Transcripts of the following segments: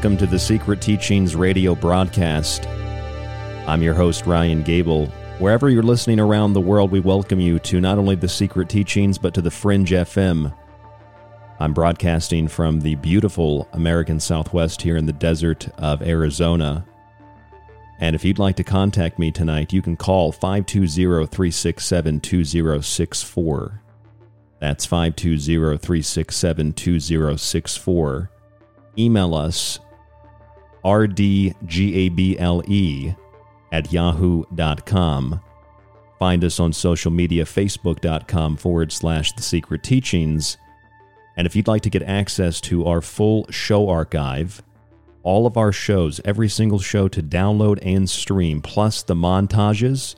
Welcome to the Secret Teachings radio broadcast. I'm your host, Ryan Gable. Wherever you're listening around the world, we welcome you to not only the Secret Teachings, but to the Fringe FM. I'm broadcasting from the beautiful American Southwest here in the desert of Arizona. And if you'd like to contact me tonight, you can call 520 367 2064. That's 520 367 2064 email us rdgable at yahoo.com Find us on social media, facebook.com forward slash the secret teachings. And if you'd like to get access to our full show archive, all of our shows, every single show to download and stream, plus the montages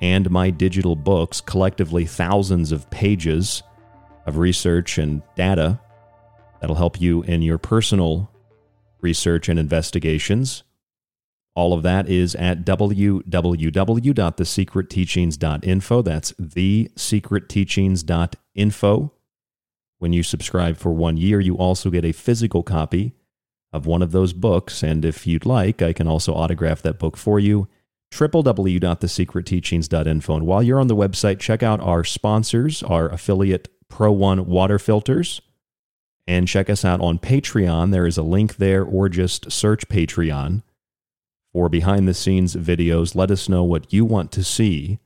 and my digital books, collectively thousands of pages of research and data that'll help you in your personal research and investigations. All of that is at www.thesecretteachings.info. That's thesecretteachings.info. When you subscribe for one year, you also get a physical copy of one of those books. And if you'd like, I can also autograph that book for you. www.thesecretteachings.info. And while you're on the website, check out our sponsors, our affiliate Pro One water filters, and check us out on Patreon. There is a link there, or just search Patreon for behind the scenes videos. Let us know what you want to see.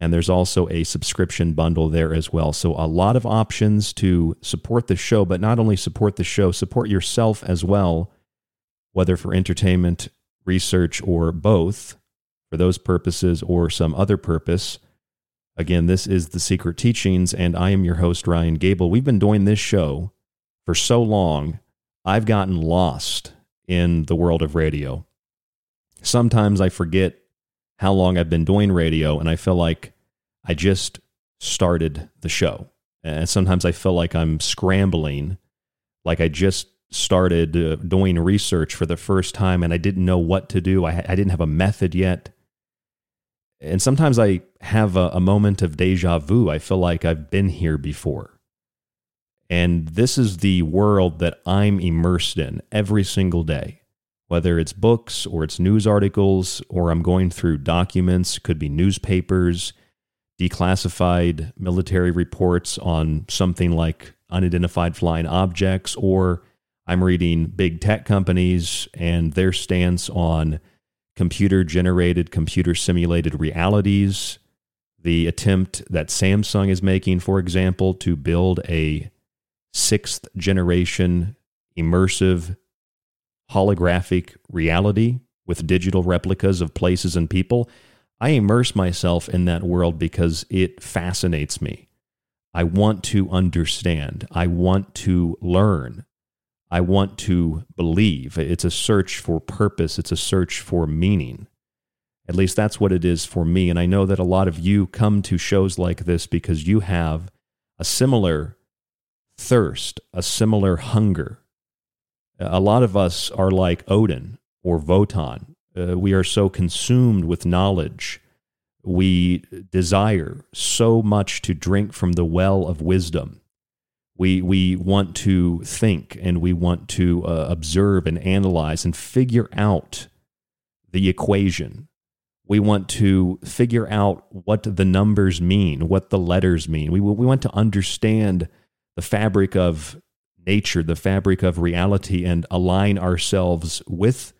And there's also a subscription bundle there as well. So, a lot of options to support the show, but not only support the show, support yourself as well, whether for entertainment, research, or both, for those purposes or some other purpose. Again, this is The Secret Teachings, and I am your host, Ryan Gable. We've been doing this show for so long, I've gotten lost in the world of radio. Sometimes I forget how long I've been doing radio, and I feel like I just started the show. And sometimes I feel like I'm scrambling, like I just started uh, doing research for the first time and I didn't know what to do. I, I didn't have a method yet. And sometimes I have a, a moment of deja vu. I feel like I've been here before. And this is the world that I'm immersed in every single day whether it's books or it's news articles or I'm going through documents, could be newspapers, declassified military reports on something like unidentified flying objects, or I'm reading big tech companies and their stance on computer generated, computer simulated realities. The attempt that Samsung is making, for example, to build a sixth generation immersive holographic reality with digital replicas of places and people, I immerse myself in that world because it fascinates me. I want to understand. I want to learn. I want to believe. It's a search for purpose, it's a search for meaning. At least that's what it is for me. And I know that a lot of you come to shows like this because you have a similar thirst, a similar hunger a lot of us are like Odin or Wotan. Uh, we are so consumed with knowledge. We desire so much to drink from the well of wisdom. We, we want to think and we want to uh, observe and analyze and figure out the equation. We want to figure out what the numbers mean, what the letters mean. We, we want to understand the fabric of nature, the fabric of reality, and align ourselves with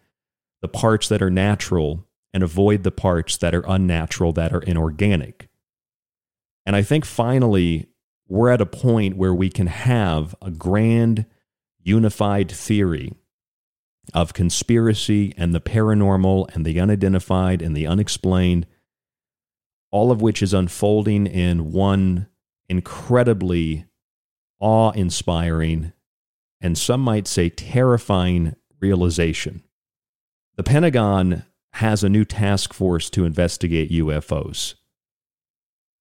the parts that are natural and avoid the parts that are unnatural, that are inorganic. And I think finally, we're at a point where we can have a grand unified theory of conspiracy and the paranormal and the unidentified and the unexplained, all of which is unfolding in one incredibly awe inspiring, and some might say terrifying realization. The Pentagon has a new task force to investigate UFOs.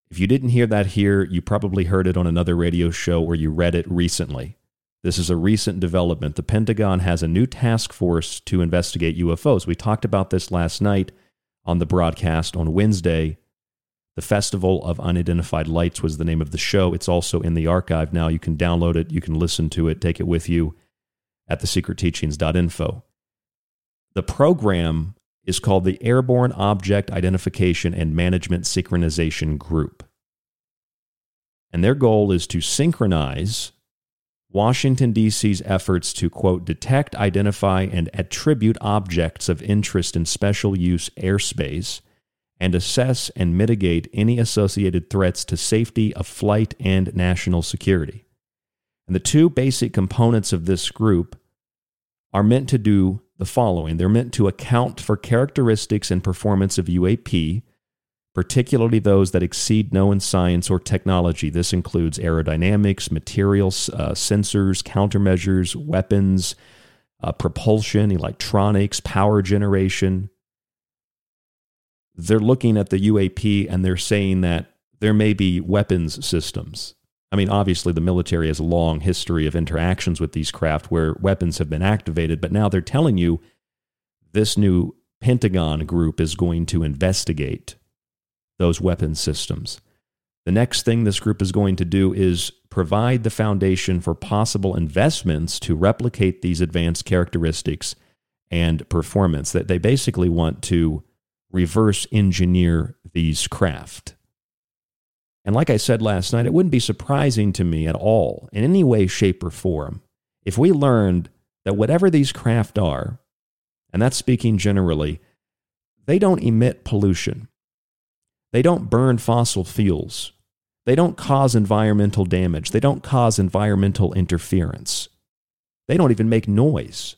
If you didn't hear that here, you probably heard it on another radio show or you read it recently. This is a recent development. The Pentagon has a new task force to investigate UFOs. We talked about this last night on the broadcast on Wednesday. The Festival of Unidentified Lights was the name of the show. It's also in the archive now. You can download it, you can listen to it, take it with you at thesecretteachings.info. The program is called the Airborne Object Identification and Management Synchronization Group. And their goal is to synchronize Washington, D.C.'s efforts to, quote, detect, identify, and attribute objects of interest in special use airspace and assess and mitigate any associated threats to safety of flight and national security. And the two basic components of this group are meant to do the following they're meant to account for characteristics and performance of UAP, particularly those that exceed known science or technology. This includes aerodynamics, materials, uh, sensors, countermeasures, weapons, uh, propulsion, electronics, power generation. They're looking at the UAP and they're saying that there may be weapons systems. I mean, obviously, the military has a long history of interactions with these craft where weapons have been activated, but now they're telling you this new Pentagon group is going to investigate those weapon systems. The next thing this group is going to do is provide the foundation for possible investments to replicate these advanced characteristics and performance. That they basically want to reverse engineer these craft. And like I said last night, it wouldn't be surprising to me at all, in any way, shape, or form, if we learned that whatever these craft are, and that's speaking generally, they don't emit pollution. They don't burn fossil fuels. They don't cause environmental damage. They don't cause environmental interference. They don't even make noise.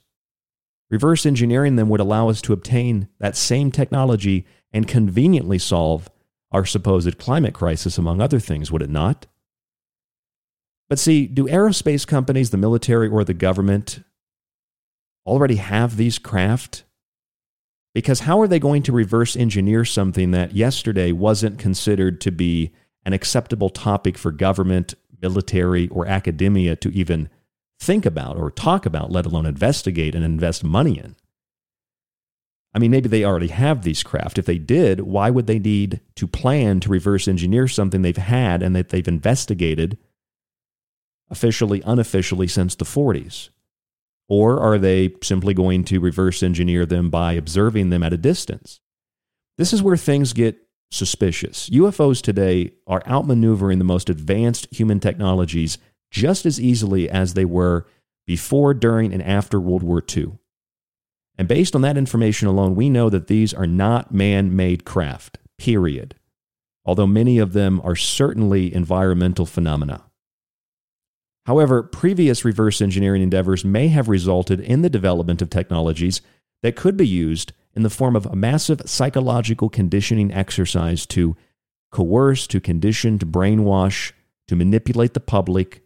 Reverse engineering them would allow us to obtain that same technology and conveniently solve our supposed climate crisis, among other things, would it not? But see, do aerospace companies, the military, or the government already have these craft? Because how are they going to reverse engineer something that yesterday wasn't considered to be an acceptable topic for government, military, or academia to even think about or talk about, let alone investigate and invest money in? I mean, maybe they already have these craft. If they did, why would they need to plan to reverse engineer something they've had and that they've investigated officially, unofficially since the 40s? Or are they simply going to reverse engineer them by observing them at a distance? This is where things get suspicious. UFOs today are outmaneuvering the most advanced human technologies just as easily as they were before, during, and after World War II. And based on that information alone, we know that these are not man made craft, period. Although many of them are certainly environmental phenomena. However, previous reverse engineering endeavors may have resulted in the development of technologies that could be used in the form of a massive psychological conditioning exercise to coerce, to condition, to brainwash, to manipulate the public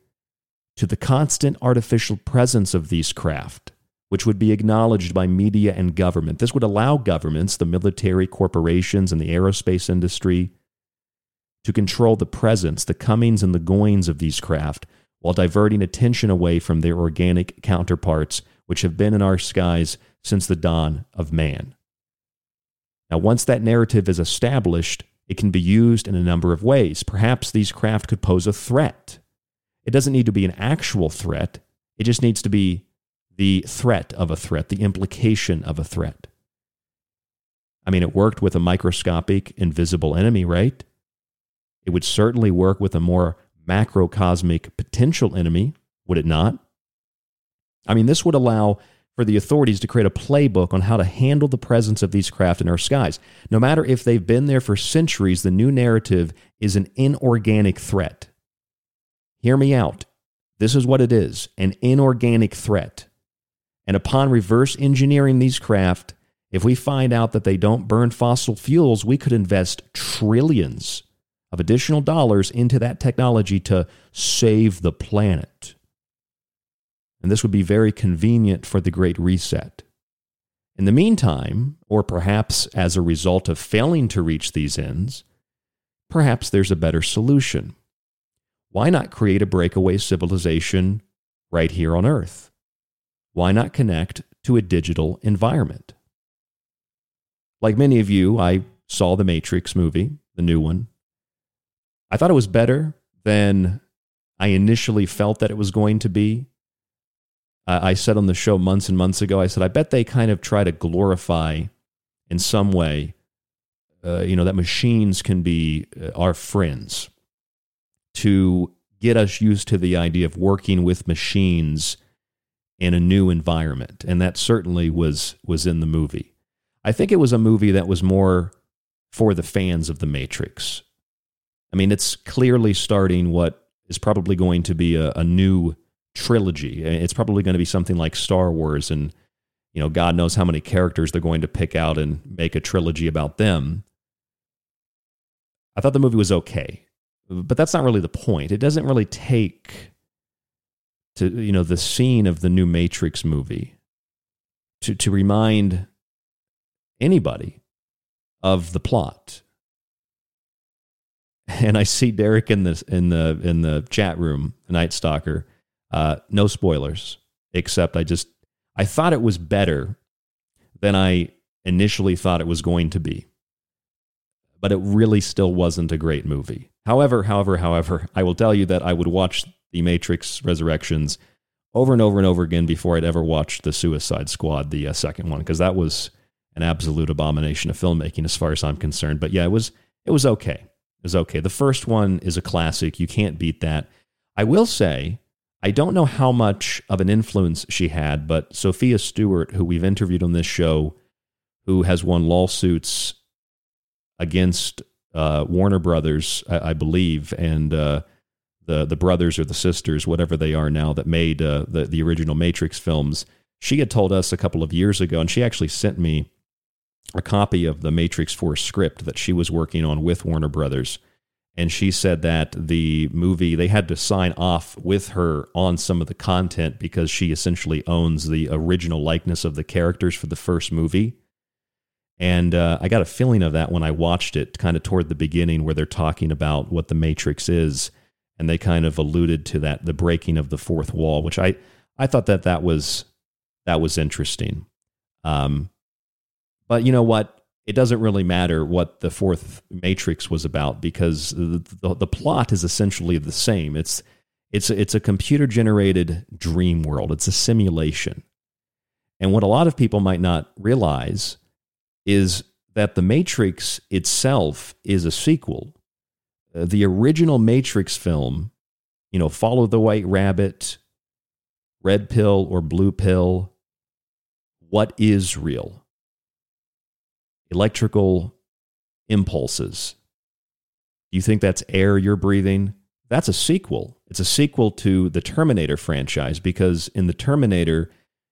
to the constant artificial presence of these craft, which would be acknowledged by media and government. This would allow governments, the military, corporations, and the aerospace industry to control the presence, the comings, and the goings of these craft while diverting attention away from their organic counterparts, which have been in our skies since the dawn of man. Now, once that narrative is established, it can be used in a number of ways. Perhaps these craft could pose a threat. It doesn't need to be an actual threat, it just needs to be the threat of a threat, the implication of a threat. I mean, it worked with a microscopic, invisible enemy, right? It would certainly work with a more macrocosmic potential enemy, would it not? I mean, this would allow for the authorities to create a playbook on how to handle the presence of these craft in our skies. No matter if they've been there for centuries, the new narrative is an inorganic threat. Hear me out. This is what it is an inorganic threat. And upon reverse engineering these craft, if we find out that they don't burn fossil fuels, we could invest trillions of additional dollars into that technology to save the planet. And this would be very convenient for the Great Reset. In the meantime, or perhaps as a result of failing to reach these ends, perhaps there's a better solution. Why not create a breakaway civilization right here on Earth? Why not connect to a digital environment? Like many of you, I saw the Matrix movie, the new one, I thought it was better than I initially felt that it was going to be. I said on the show months and months ago, I said, I bet they kind of try to glorify in some way, uh, you know, that machines can be uh, our friends to get us used to the idea of working with machines in a new environment. And that certainly was, was in the movie. I think it was a movie that was more for the fans of The Matrix I mean, it's clearly starting what is probably going to be a, a new trilogy. It's probably going to be something like Star Wars, and you know, God knows how many characters they're going to pick out and make a trilogy about them. I thought the movie was okay, but that's not really the point. It doesn't really take to you know the scene of the new Matrix movie to to remind anybody of the plot. And I see Derek in the in the in the chat room, Night Stalker. Uh, no spoilers, except I just I thought it was better than I initially thought it was going to be. But it really still wasn't a great movie. However, however, however, I will tell you that I would watch The Matrix Resurrections over and over and over again before I'd ever watched The Suicide Squad, the uh, second one, because that was an absolute abomination of filmmaking as far as I'm concerned. But yeah, it was it was okay. It was okay. The first one is a classic. You can't beat that. I will say, I don't know how much of an influence she had, but Sophia Stewart, who we've interviewed on this show, who has won lawsuits against uh, Warner Brothers, I, I believe, and uh, the the brothers or the sisters, whatever they are now, that made uh, the the original Matrix films. She had told us a couple of years ago, and she actually sent me a copy of the Matrix 4 script that she was working on with Warner Brothers. And she said that the movie, they had to sign off with her on some of the content because she essentially owns the original likeness of the characters for the first movie. And uh, I got a feeling of that when I watched it, kind of toward the beginning, where they're talking about what the Matrix is. And they kind of alluded to that, the breaking of the fourth wall, which I, I thought that that was, that was interesting. Um, but you know what? It doesn't really matter what the fourth Matrix was about because the, the, the plot is essentially the same. It's it's it's a computer generated dream world. It's a simulation. And what a lot of people might not realize is that the Matrix itself is a sequel. Uh, the original Matrix film, you know, Follow the White Rabbit, Red Pill or Blue Pill, What is Real? electrical impulses. Do you think that's air you're breathing? That's a sequel. It's a sequel to the Terminator franchise because in the Terminator,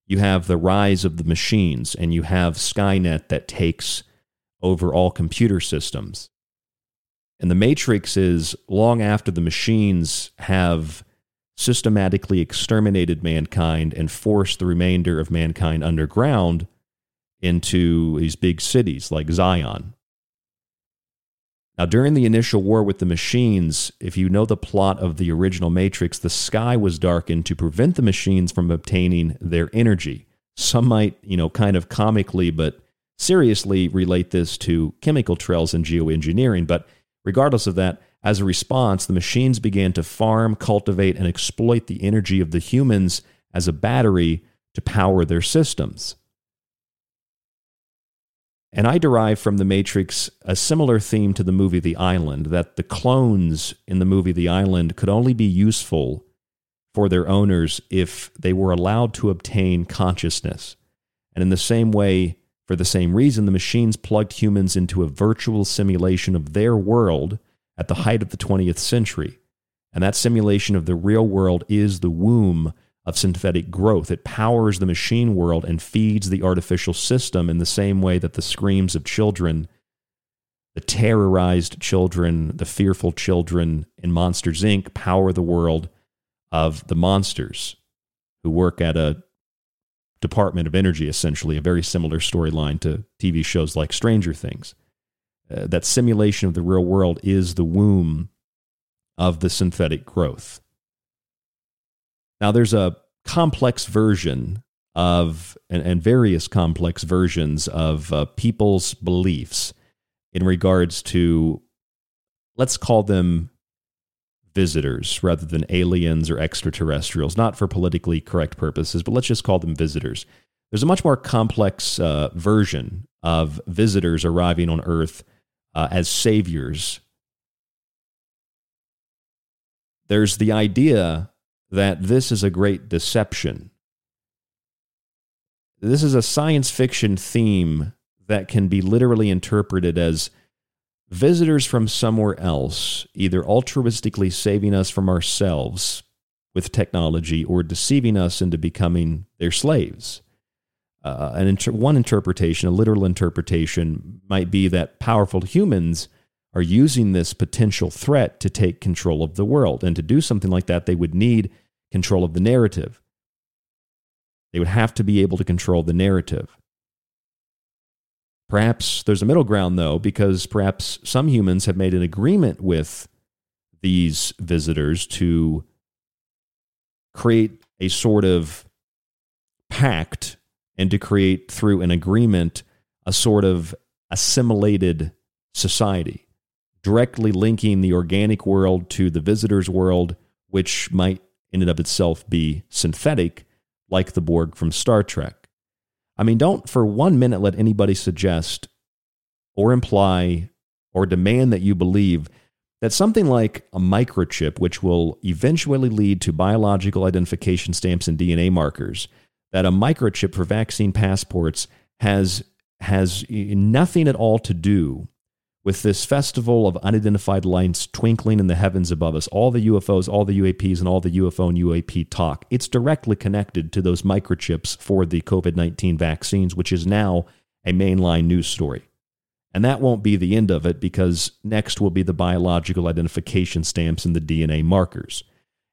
you have the rise of the machines and you have Skynet that takes over all computer systems. And the Matrix is long after the machines have systematically exterminated mankind and forced the remainder of mankind underground into these big cities like Zion. Now, during the initial war with the machines, if you know the plot of the original Matrix, the sky was darkened to prevent the machines from obtaining their energy. Some might, you know, kind of comically but seriously relate this to chemical trails and geoengineering. But regardless of that, as a response, the machines began to farm, cultivate, and exploit the energy of the humans as a battery to power their systems. And I derive from The Matrix a similar theme to the movie The Island that the clones in the movie The Island could only be useful for their owners if they were allowed to obtain consciousness. And in the same way, for the same reason, the machines plugged humans into a virtual simulation of their world at the height of the 20th century. And that simulation of the real world is the womb of synthetic growth. It powers the machine world and feeds the artificial system in the same way that the screams of children, the terrorized children, the fearful children in Monsters Inc. power the world of the monsters who work at a Department of Energy, essentially, a very similar storyline to TV shows like Stranger Things. Uh, that simulation of the real world is the womb of the synthetic growth. Now, there's a complex version of, and, and various complex versions of uh, people's beliefs in regards to, let's call them visitors rather than aliens or extraterrestrials, not for politically correct purposes, but let's just call them visitors. There's a much more complex uh, version of visitors arriving on Earth uh, as saviors. There's the idea that this is a great deception. This is a science fiction theme that can be literally interpreted as visitors from somewhere else, either altruistically saving us from ourselves with technology or deceiving us into becoming their slaves. Uh, inter- one interpretation, a literal interpretation, might be that powerful humans are using this potential threat to take control of the world. And to do something like that, they would need control of the narrative. They would have to be able to control the narrative. Perhaps there's a middle ground, though, because perhaps some humans have made an agreement with these visitors to create a sort of pact and to create through an agreement a sort of assimilated society, directly linking the organic world to the visitor's world, which might in and of itself be synthetic, like the Borg from Star Trek. I mean, don't for one minute let anybody suggest or imply or demand that you believe that something like a microchip, which will eventually lead to biological identification stamps and DNA markers, that a microchip for vaccine passports has has nothing at all to do with this festival of unidentified lights twinkling in the heavens above us, all the UFOs, all the UAPs, and all the UFO and UAP talk. It's directly connected to those microchips for the COVID 19 vaccines, which is now a mainline news story. And that won't be the end of it because next will be the biological identification stamps and the DNA markers.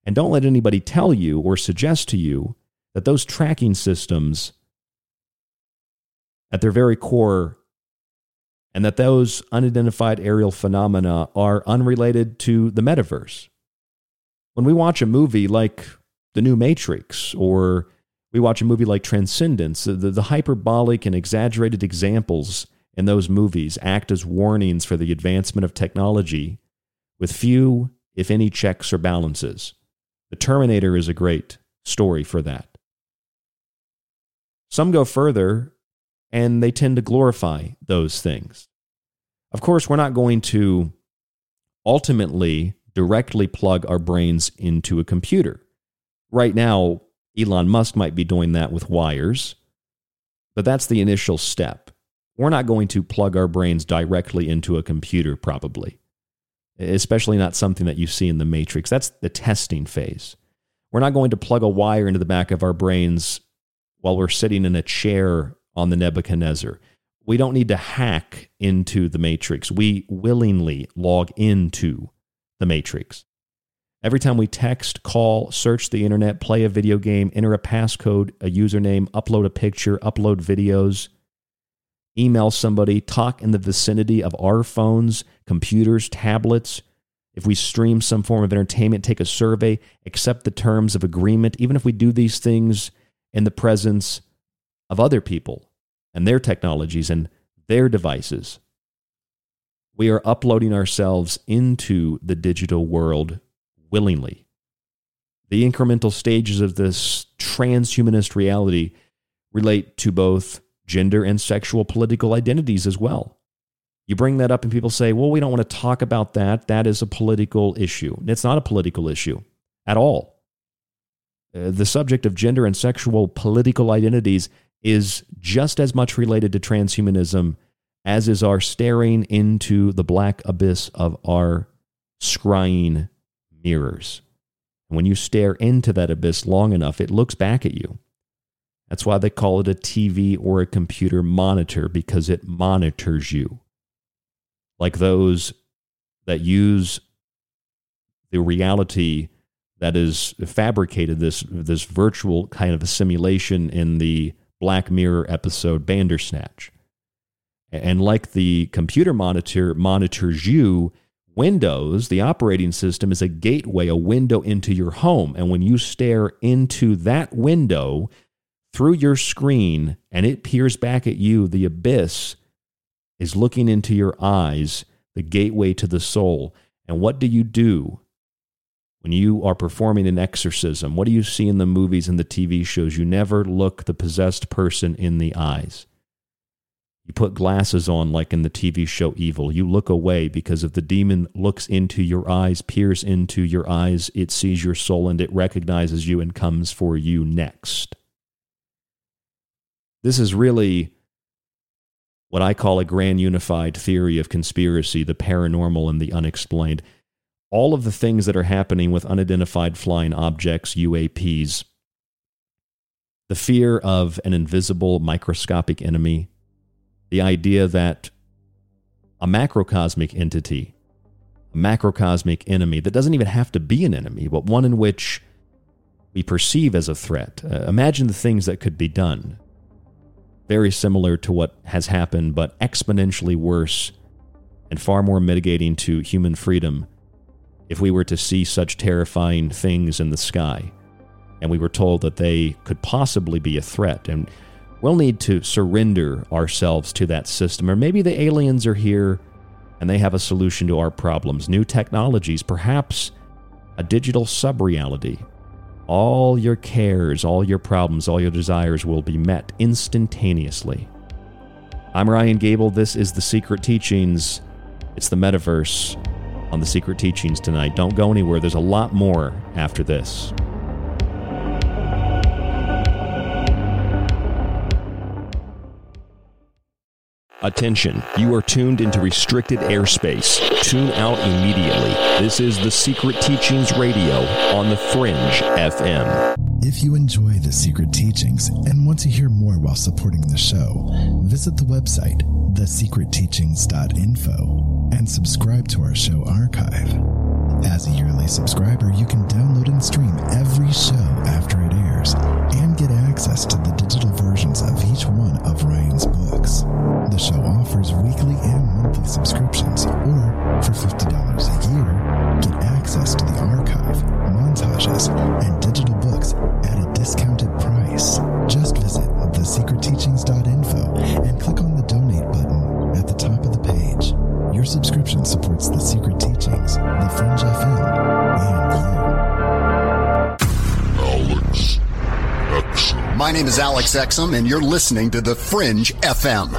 And don't let anybody tell you or suggest to you that those tracking systems at their very core and that those unidentified aerial phenomena are unrelated to the metaverse. When we watch a movie like The New Matrix or we watch a movie like Transcendence, the, the hyperbolic and exaggerated examples in those movies act as warnings for the advancement of technology with few, if any, checks or balances. The Terminator is a great story for that. Some go further and they tend to glorify those things. Of course, we're not going to ultimately directly plug our brains into a computer. Right now, Elon Musk might be doing that with wires, but that's the initial step. We're not going to plug our brains directly into a computer, probably, especially not something that you see in the Matrix. That's the testing phase. We're not going to plug a wire into the back of our brains while we're sitting in a chair on the Nebuchadnezzar. We don't need to hack into the matrix. We willingly log into the matrix. Every time we text, call, search the internet, play a video game, enter a passcode, a username, upload a picture, upload videos, email somebody, talk in the vicinity of our phones, computers, tablets, if we stream some form of entertainment, take a survey, accept the terms of agreement, even if we do these things in the presence of other people and their technologies and their devices. We are uploading ourselves into the digital world willingly. The incremental stages of this transhumanist reality relate to both gender and sexual political identities as well. You bring that up, and people say, well, we don't want to talk about that. That is a political issue. It's not a political issue at all. Uh, the subject of gender and sexual political identities is just as much related to transhumanism as is our staring into the black abyss of our scrying mirrors. When you stare into that abyss long enough, it looks back at you. That's why they call it a TV or a computer monitor, because it monitors you. Like those that use the reality that is fabricated, this, this virtual kind of a simulation in the Black Mirror episode Bandersnatch. And like the computer monitor monitors you, Windows, the operating system, is a gateway, a window into your home. And when you stare into that window through your screen and it peers back at you, the abyss is looking into your eyes, the gateway to the soul. And what do you do? When you are performing an exorcism, what do you see in the movies and the TV shows? You never look the possessed person in the eyes. You put glasses on, like in the TV show Evil. You look away because if the demon looks into your eyes, peers into your eyes, it sees your soul and it recognizes you and comes for you next. This is really what I call a grand unified theory of conspiracy, the paranormal and the unexplained all of the things that are happening with unidentified flying objects, UAPs, the fear of an invisible microscopic enemy, the idea that a macrocosmic entity a macrocosmic enemy that doesn't even have to be an enemy, but one in which we perceive as a threat. Uh, imagine the things that could be done. Very similar to what has happened, but exponentially worse and far more mitigating to human freedom if we were to see such terrifying things in the sky and we were told that they could possibly be a threat. And we'll need to surrender ourselves to that system. Or maybe the aliens are here and they have a solution to our problems. New technologies, perhaps a digital sub reality. All your cares, all your problems, all your desires will be met instantaneously. I'm Ryan Gable. This is The Secret Teachings. It's the metaverse on The Secret Teachings tonight. Don't go anywhere. There's a lot more after this. Attention, you are tuned into restricted airspace. Tune out immediately. This is the Secret Teachings Radio on the Fringe FM. If you enjoy the Secret Teachings and want to hear more while supporting the show, visit the website thesecretteachings.info and subscribe to our show archive. As a yearly subscriber, you can download and stream every show after it airs and get access to the digital versions of each one of Ryan's books. The show offers weekly and monthly subscriptions, or for $50 a year, get access to the archive, montages, and digital discounted price. Just visit thesecretteachings.info and click on the donate button at the top of the page. Your subscription supports The Secret Teachings, The Fringe FM, and you. Alex Exum. My name is Alex Exum, and you're listening to The Fringe FM.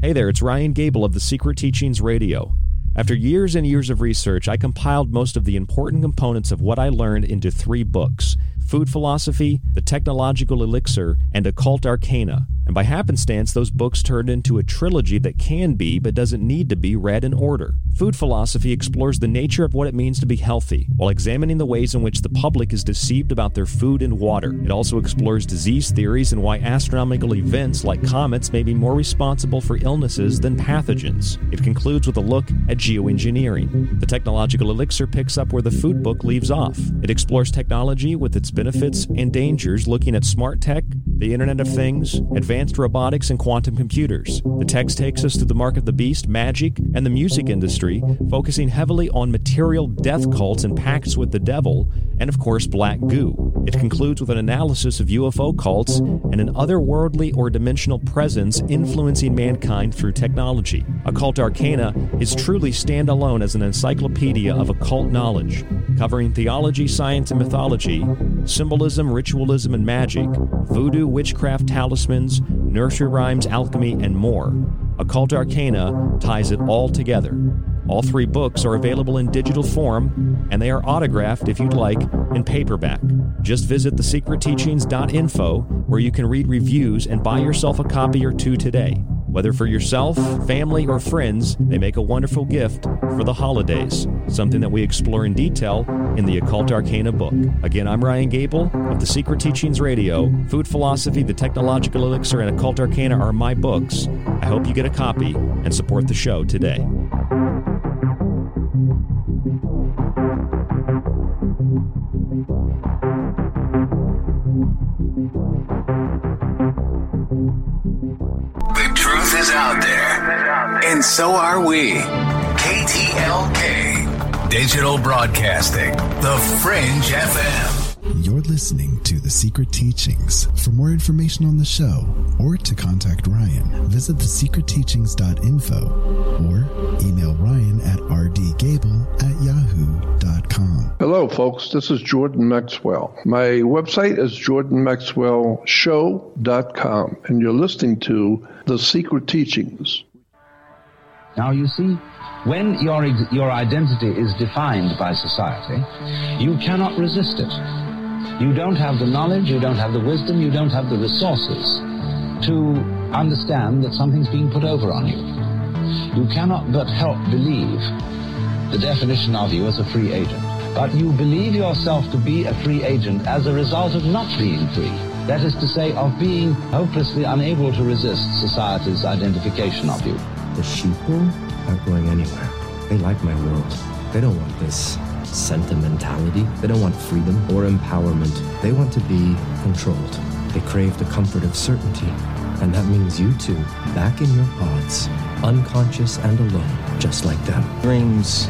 Hey there, it's Ryan Gable of The Secret Teachings Radio. After years and years of research, I compiled most of the important components of what I learned into three books Food Philosophy, The Technological Elixir, and Occult Arcana. And by happenstance, those books turned into a trilogy that can be, but doesn't need to be, read in order. Food Philosophy explores the nature of what it means to be healthy, while examining the ways in which the public is deceived about their food and water. It also explores disease theories and why astronomical events like comets may be more responsible for illnesses than pathogens. It concludes with a look at geoengineering. The Technological Elixir picks up where the food book leaves off. It explores technology with its benefits and dangers, looking at smart tech, the Internet of Things, advanced robotics, and quantum computers. The text takes us to the mark of the beast, magic, and the music industry, focusing heavily on material death cults and pacts with the devil, and of course, black goo. It concludes with an analysis of UFO cults and an otherworldly or dimensional presence influencing mankind through technology. Occult Arcana is truly standalone as an encyclopedia of occult knowledge, covering theology, science, and mythology, symbolism, ritualism, and magic, voodoo, witchcraft, talismans, nursery rhymes, alchemy, and more. Occult Arcana ties it all together. All three books are available in digital form, and they are autographed, if you'd like, in paperback. Just visit thesecretteachings.info, where you can read reviews and buy yourself a copy or two today. Whether for yourself, family, or friends, they make a wonderful gift for the holidays, something that we explore in detail in the Occult Arcana book. Again, I'm Ryan Gable of The Secret Teachings Radio. Food Philosophy, The Technological Elixir, and Occult Arcana are my books. I hope you get a copy and support the show today. And so are we. KTLK, Digital Broadcasting, The Fringe FM. You're listening to The Secret Teachings. For more information on the show or to contact Ryan, visit thesecretteachings.info or email Ryan at rdgable at yahoo.com. Hello, folks. This is Jordan Maxwell. My website is jordanmaxwellshow.com, and you're listening to The Secret Teachings. Now, you see, when your, your identity is defined by society, you cannot resist it. You don't have the knowledge, you don't have the wisdom, you don't have the resources to understand that something's being put over on you. You cannot but help believe the definition of you as a free agent. But you believe yourself to be a free agent as a result of not being free. That is to say, of being hopelessly unable to resist society's identification of you. The sheeple aren't going anywhere. They like my world. They don't want this sentimentality. They don't want freedom or empowerment. They want to be controlled. They crave the comfort of certainty. And that means you too, back in your pods, unconscious and alone, just like them. Dreams,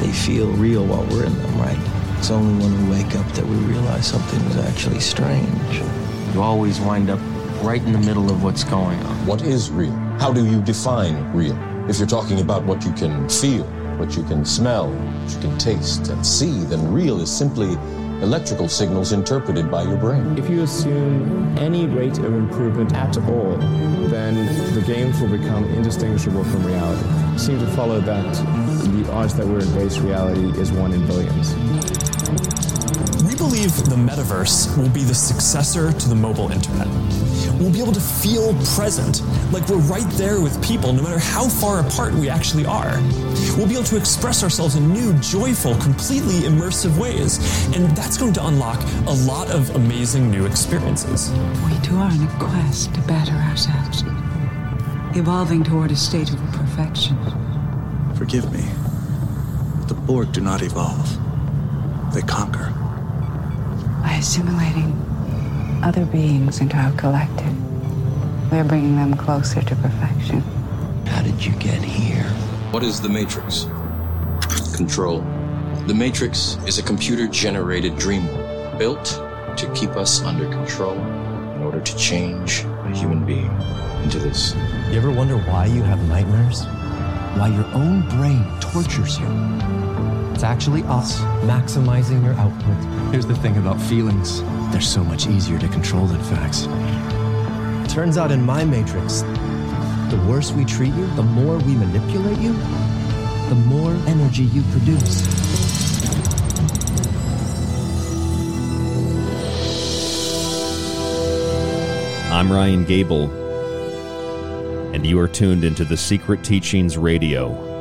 they feel real while we're in them, right? It's only when we wake up that we realize something is actually strange. You always wind up right in the middle of what's going on. What is real? How do you define real? If you're talking about what you can feel, what you can smell, what you can taste and see, then real is simply electrical signals interpreted by your brain. If you assume any rate of improvement at all, then the games will become indistinguishable from reality. You seem to follow that the odds that we're in base reality is one in billions. We believe the metaverse will be the successor to the mobile internet. We'll be able to feel present, like we're right there with people, no matter how far apart we actually are. We'll be able to express ourselves in new, joyful, completely immersive ways, and that's going to unlock a lot of amazing new experiences. We too are on a quest to better ourselves, evolving toward a state of perfection. Forgive me. but The Borg do not evolve, they conquer. By assimilating other beings into our collective, we're bringing them closer to perfection. How did you get here? What is the Matrix? Control. The Matrix is a computer generated dream world built to keep us under control in order to change a human being into this. You ever wonder why you have nightmares? Why your own brain tortures you? It's actually us maximizing your output. Here's the thing about feelings they're so much easier to control than facts. Turns out in my matrix, the worse we treat you, the more we manipulate you, the more energy you produce. I'm Ryan Gable, and you are tuned into the Secret Teachings Radio.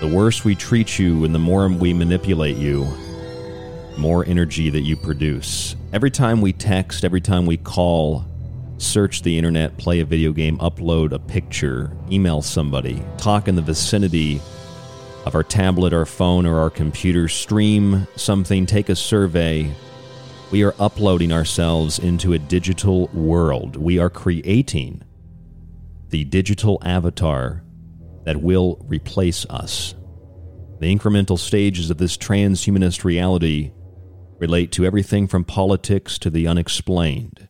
The worse we treat you and the more we manipulate you, more energy that you produce. Every time we text, every time we call, search the internet, play a video game, upload a picture, email somebody, talk in the vicinity of our tablet, our phone, or our computer, stream something, take a survey. We are uploading ourselves into a digital world. We are creating the digital avatar that will replace us. The incremental stages of this transhumanist reality relate to everything from politics to the unexplained.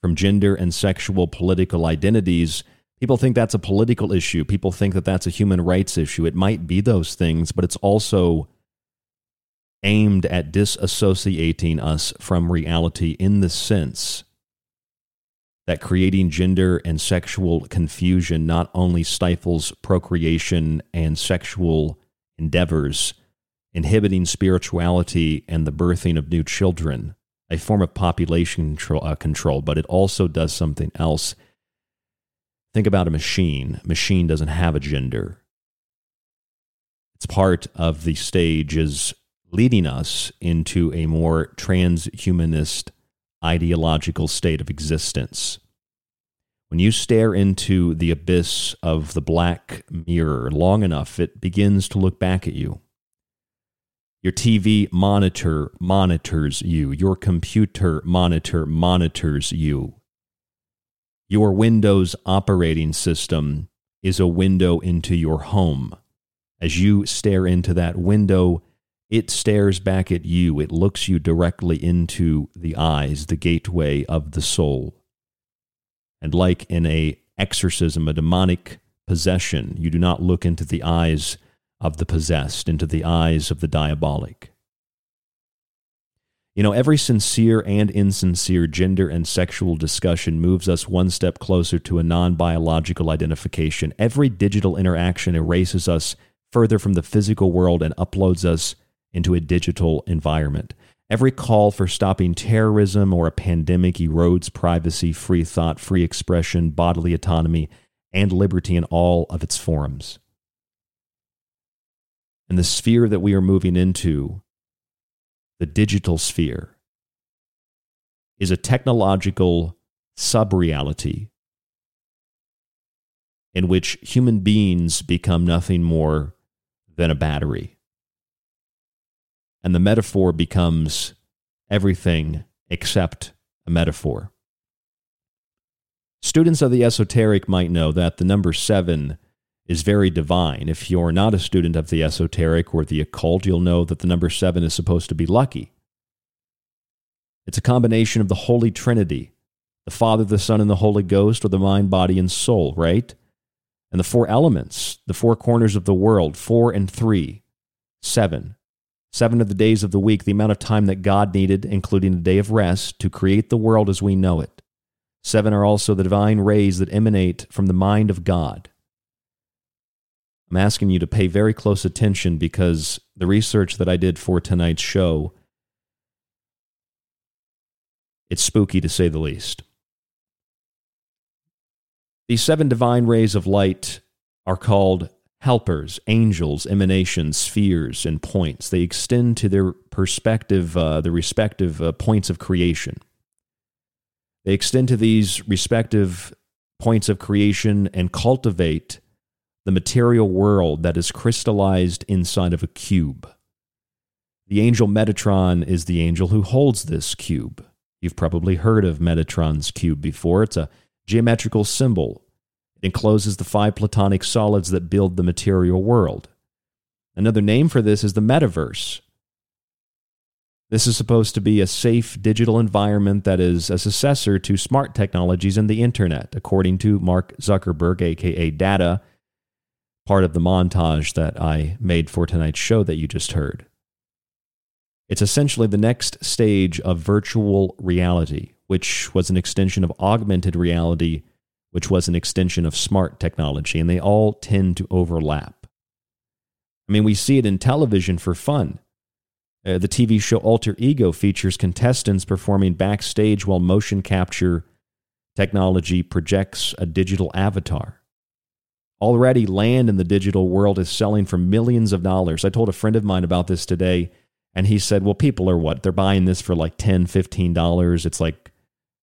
From gender and sexual political identities, people think that's a political issue. People think that that's a human rights issue. It might be those things, but it's also aimed at disassociating us from reality in the sense that creating gender and sexual confusion not only stifles procreation and sexual endeavors, inhibiting spirituality and the birthing of new children, a form of population control, uh, but it also does something else. Think about a machine. A machine doesn't have a gender. It's part of the stage is leading us into a more transhumanist ideological state of existence. When you stare into the abyss of the black mirror long enough, it begins to look back at you. Your TV monitor monitors you. Your computer monitor monitors you. Your Windows operating system is a window into your home. As you stare into that window, it stares back at you. It looks you directly into the eyes, the gateway of the soul. And like in a exorcism, a demonic possession, you do not look into the eyes of the possessed, into the eyes of the diabolic. You know, every sincere and insincere gender and sexual discussion moves us one step closer to a non biological identification. Every digital interaction erases us further from the physical world and uploads us into a digital environment. Every call for stopping terrorism or a pandemic erodes privacy, free thought, free expression, bodily autonomy, and liberty in all of its forms. And the sphere that we are moving into the digital sphere is a technological sub reality in which human beings become nothing more than a battery. And the metaphor becomes everything except a metaphor. Students of the esoteric might know that the number seven is very divine. If you're not a student of the esoteric or the occult, you'll know that the number seven is supposed to be lucky. It's a combination of the Holy Trinity the Father, the Son, and the Holy Ghost, or the mind, body, and soul, right? And the four elements, the four corners of the world, four and three, seven. Seven of the days of the week, the amount of time that God needed, including a day of rest, to create the world as we know it. Seven are also the divine rays that emanate from the mind of God. I'm asking you to pay very close attention because the research that I did for tonight's show it's spooky to say the least. These seven divine rays of light are called helpers, angels, emanations, spheres, and points. They extend to their perspective, uh, the respective uh, points of creation. They extend to these respective points of creation and cultivate the material world that is crystallized inside of a cube. The angel Metatron is the angel who holds this cube. You've probably heard of Metatron's cube before. It's a geometrical symbol. Encloses the five platonic solids that build the material world. Another name for this is the metaverse. This is supposed to be a safe digital environment that is a successor to smart technologies and the internet, according to Mark Zuckerberg, aka Data, part of the montage that I made for tonight's show that you just heard. It's essentially the next stage of virtual reality, which was an extension of augmented reality, which was an extension of smart technology, and they all tend to overlap. I mean, we see it in television for fun. Uh, the TV show Alter Ego features contestants performing backstage while motion capture technology projects a digital avatar. Already, land in the digital world is selling for millions of dollars. I told a friend of mine about this today and he said, well, people are what? They're buying this for like $10, $15. It's like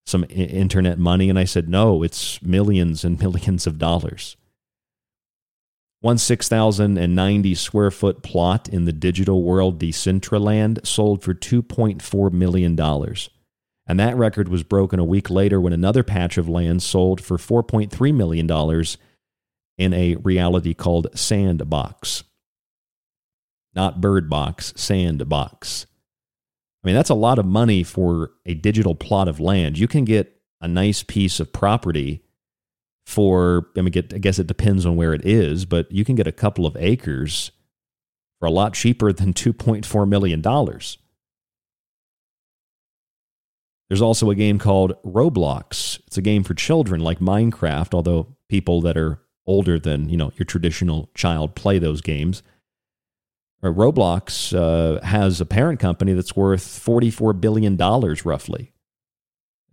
some internet money. And I said, no, it's millions and millions of dollars. One 6,090 square foot plot in the digital world, Decentraland, sold for $2.4 million. And that record was broken a week later when another patch of land sold for $4.3 million in a reality called Sandbox not Bird Box, Sandbox. I mean, that's a lot of money for a digital plot of land. You can get a nice piece of property for, I mean, get, I guess it depends on where it is, but you can get a couple of acres for a lot cheaper than $2.4 million. There's also a game called Roblox. It's a game for children like Minecraft, although people that are older than, you know, your traditional child play those games. Roblox uh, has a parent company that's worth $44 billion roughly.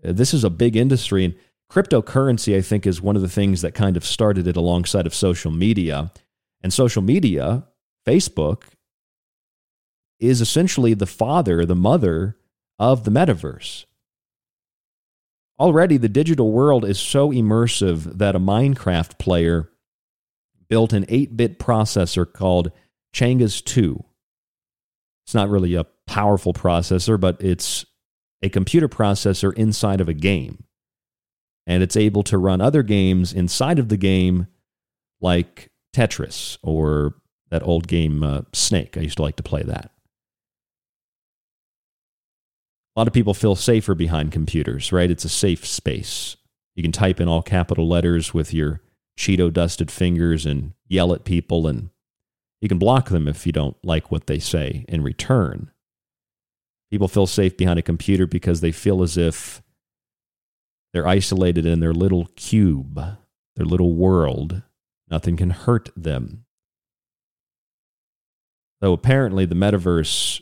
Uh, this is a big industry, and cryptocurrency, I think, is one of the things that kind of started it alongside of social media. And social media, Facebook, is essentially the father, the mother of the metaverse. Already, the digital world is so immersive that a Minecraft player built an 8 bit processor called Chungus 2. It's not really a powerful processor, but it's a computer processor inside of a game. And it's able to run other games inside of the game, like Tetris or that old game uh, Snake. I used to like to play that. A lot of people feel safer behind computers, right? It's a safe space. You can type in all capital letters with your Cheeto dusted fingers and yell at people and you can block them if you don't like what they say in return. People feel safe behind a computer because they feel as if they're isolated in their little cube, their little world. Nothing can hurt them. Though apparently the metaverse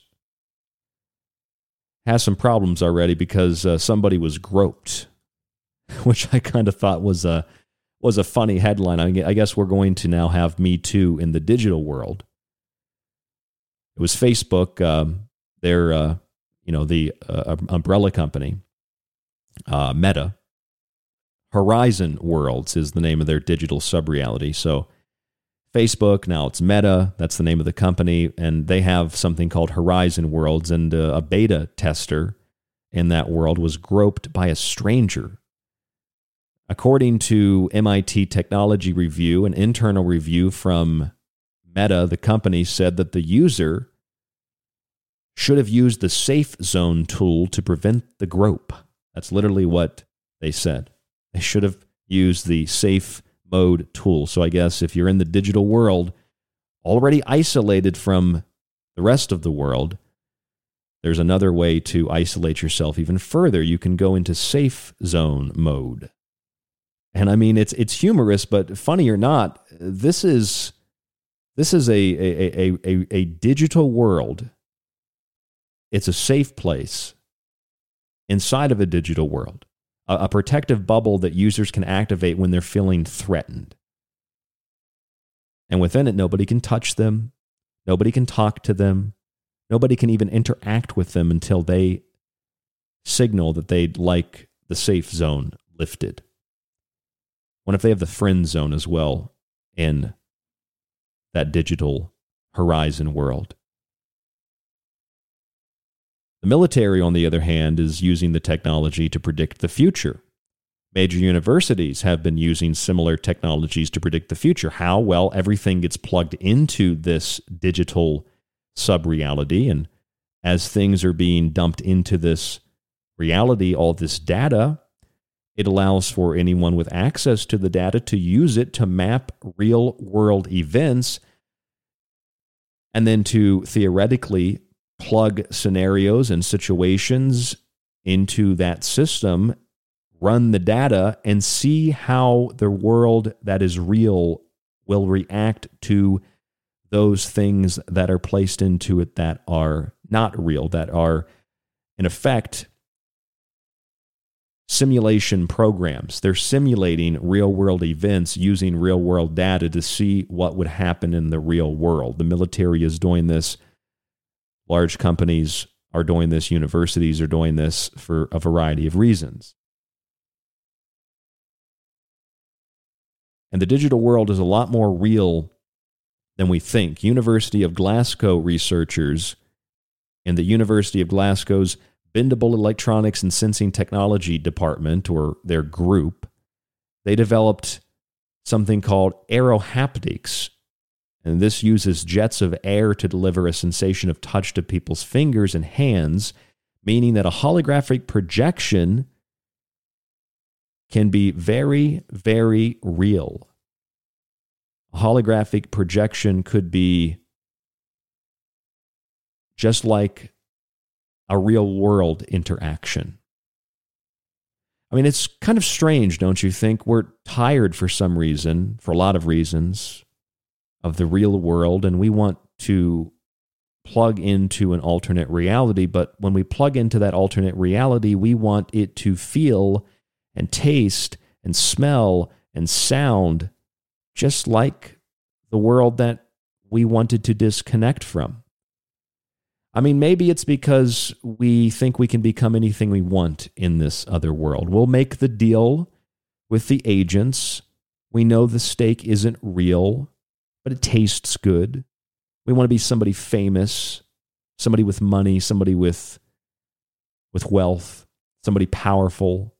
has some problems already because uh, somebody was groped, which I kind of thought was a was a funny headline. I guess we're going to now have Me Too in the digital world. It was Facebook, um, their, uh, you know, the uh, umbrella company, uh, Meta, Horizon Worlds is the name of their digital sub reality. So, Facebook, now it's Meta, that's the name of the company, and they have something called Horizon Worlds. And uh, a beta tester in that world was groped by a stranger. According to MIT Technology Review, an internal review from Meta, the company said that the user should have used the safe zone tool to prevent the grope. That's literally what they said. They should have used the safe mode tool. So I guess if you're in the digital world, already isolated from the rest of the world, there's another way to isolate yourself even further. You can go into safe zone mode. And I mean it's it's humorous, but funny or not, this is this is a a, a, a, a digital world. It's a safe place inside of a digital world a, a protective bubble that users can activate when they're feeling threatened. And within it, nobody can touch them, nobody can talk to them, nobody can even interact with them until they signal that they'd like the safe zone lifted. What if they have the friend zone as well in that digital horizon world? The military, on the other hand, is using the technology to predict the future. Major universities have been using similar technologies to predict the future. How? Well, everything gets plugged into this digital sub reality. And as things are being dumped into this reality, all this data, it allows for anyone with access to the data to use it to map real world events and then to theoretically plug scenarios and situations into that system, run the data, and see how the world that is real will react to those things that are placed into it that are not real, that are, in effect, simulation programs. They're simulating real world events using real world data to see what would happen in the real world. The military is doing this Large companies are doing this, universities are doing this for a variety of reasons. And the digital world is a lot more real than we think. University of Glasgow researchers and the University of Glasgow's Bendable Electronics and Sensing Technology Department, or their group, they developed something called aerohaptics, and this uses jets of air to deliver a sensation of touch to people's fingers and hands, meaning that a holographic projection can be very, very real. A holographic projection could be just like a real world interaction. I mean, it's kind of strange, don't you think? We're tired for some reason, for a lot of reasons of the real world and we want to plug into an alternate reality. But when we plug into that alternate reality, we want it to feel and taste and smell and sound just like the world that we wanted to disconnect from. I mean, maybe it's because we think we can become anything we want in this other world. We'll make the deal with the agents. We know the steak isn't real but it tastes good. We want to be somebody famous, somebody with money, somebody with, with wealth, somebody powerful.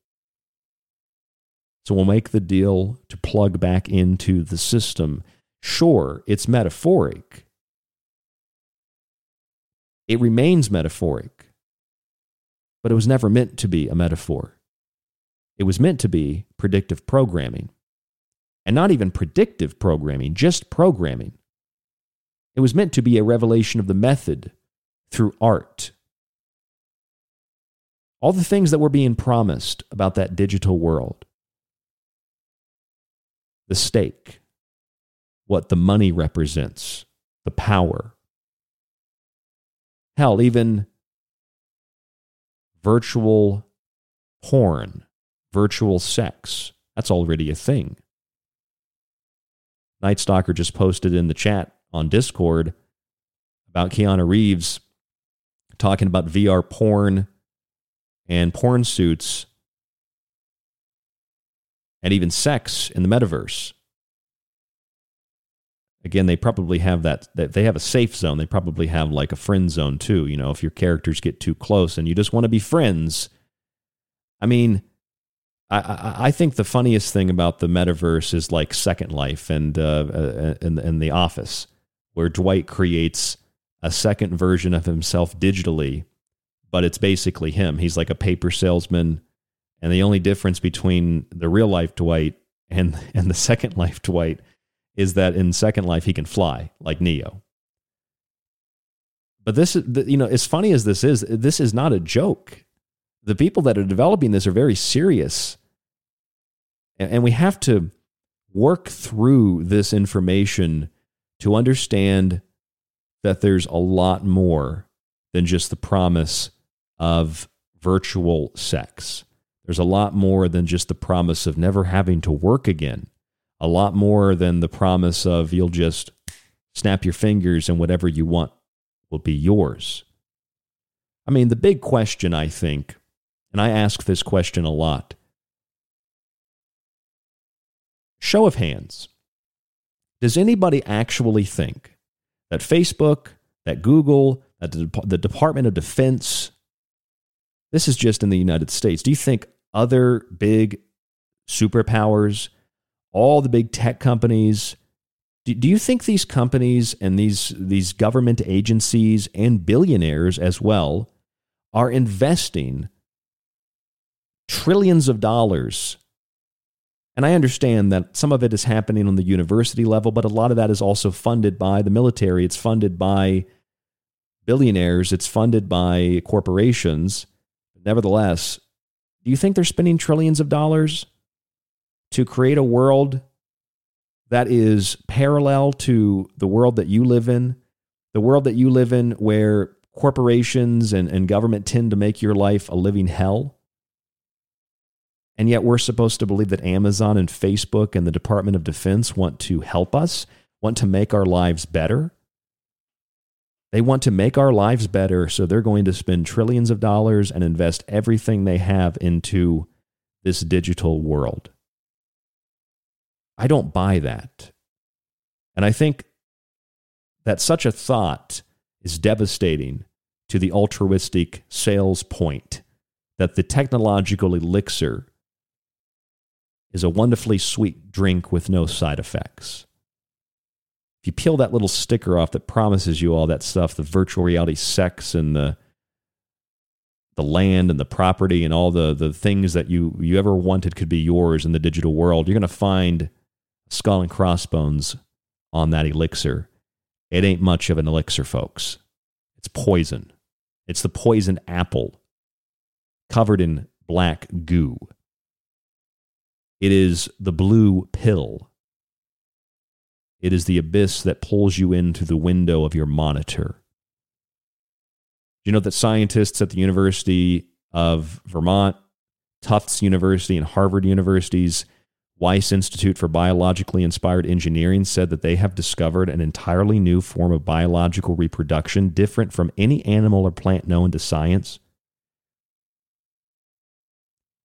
So we'll make the deal to plug back into the system. Sure, it's metaphoric. It remains metaphoric, but it was never meant to be a metaphor. It was meant to be predictive programming and not even predictive programming, just programming. It was meant to be a revelation of the method through art. All the things that were being promised about that digital world the steak, what the money represents, the power. Hell, even virtual porn, virtual sex, that's already a thing. Night Stalker just posted in the chat on Discord about Keanu Reeves talking about VR porn and porn suits and even sex in the metaverse. Again, they probably have that, that they have a safe zone. They probably have like a friend zone too. You know, if your characters get too close and you just want to be friends. I mean, I, I, I think the funniest thing about the metaverse is like Second Life and uh, uh, and, and The Office, where Dwight creates a second version of himself digitally, but it's basically him. He's like a paper salesman, and the only difference between the real life Dwight and and the Second Life Dwight is that in Second Life he can fly like Neo. But this is, you know, as funny as this is, this is not a joke the people that are developing this are very serious. And we have to work through this information to understand that there's a lot more than just the promise of virtual sex. There's a lot more than just the promise of never having to work again. A lot more than the promise of you'll just snap your fingers and whatever you want will be yours. I mean, the big question, I think, and I ask this question a lot. Show of hands. Does anybody actually think that Facebook, that Google, that the Department of Defense, this is just in the United States, do you think other big superpowers, all the big tech companies, do, do you think these companies and these, these government agencies and billionaires as well are investing trillions of dollars. And I understand that some of it is happening on the university level, but a lot of that is also funded by the military. It's funded by billionaires, it's funded by corporations. Nevertheless, do you think they're spending trillions of dollars to create a world that is parallel to the world that you live in? The world that you live in, where corporations and, and government tend to make your life a living hell? And yet we're supposed to believe that Amazon and Facebook and the Department of Defense want to help us, want to make our lives better. They want to make our lives better, so they're going to spend trillions of dollars and invest everything they have into this digital world. I don't buy that. And I think that such a thought is devastating to the altruistic sales point that the technological elixir is a wonderfully sweet drink with no side effects. If you peel that little sticker off that promises you all that stuff, the virtual reality sex and the the land and the property and all the, the things that you, you ever wanted could be yours in the digital world, you're going to find skull and crossbones on that elixir. It ain't much of an elixir, folks. It's poison. It's the poison apple covered in black goo. It is the blue pill. It is the abyss that pulls you into the window of your monitor. Do you know that scientists at the University of Vermont, Tufts University, and Harvard University's Wyss Institute for Biologically Inspired Engineering said that they have discovered an entirely new form of biological reproduction different from any animal or plant known to science?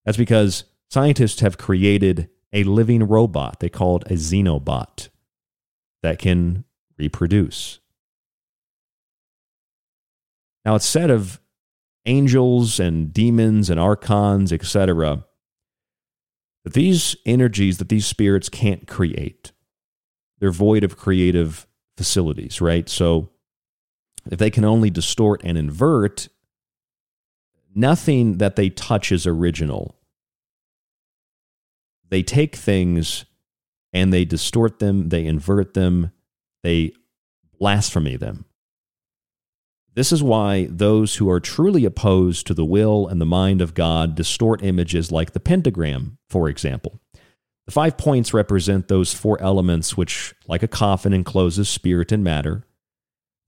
That's because Scientists have created a living robot. They call it a xenobot that can reproduce. Now, it's said of angels and demons and archons, etc., that these energies, that these spirits can't create. They're void of creative facilities, right? So, if they can only distort and invert, nothing that they touch is original they take things and they distort them, they invert them, they blasphemy them. This is why those who are truly opposed to the will and the mind of God distort images like the pentagram, for example. The five points represent those four elements which, like a coffin, encloses spirit and matter.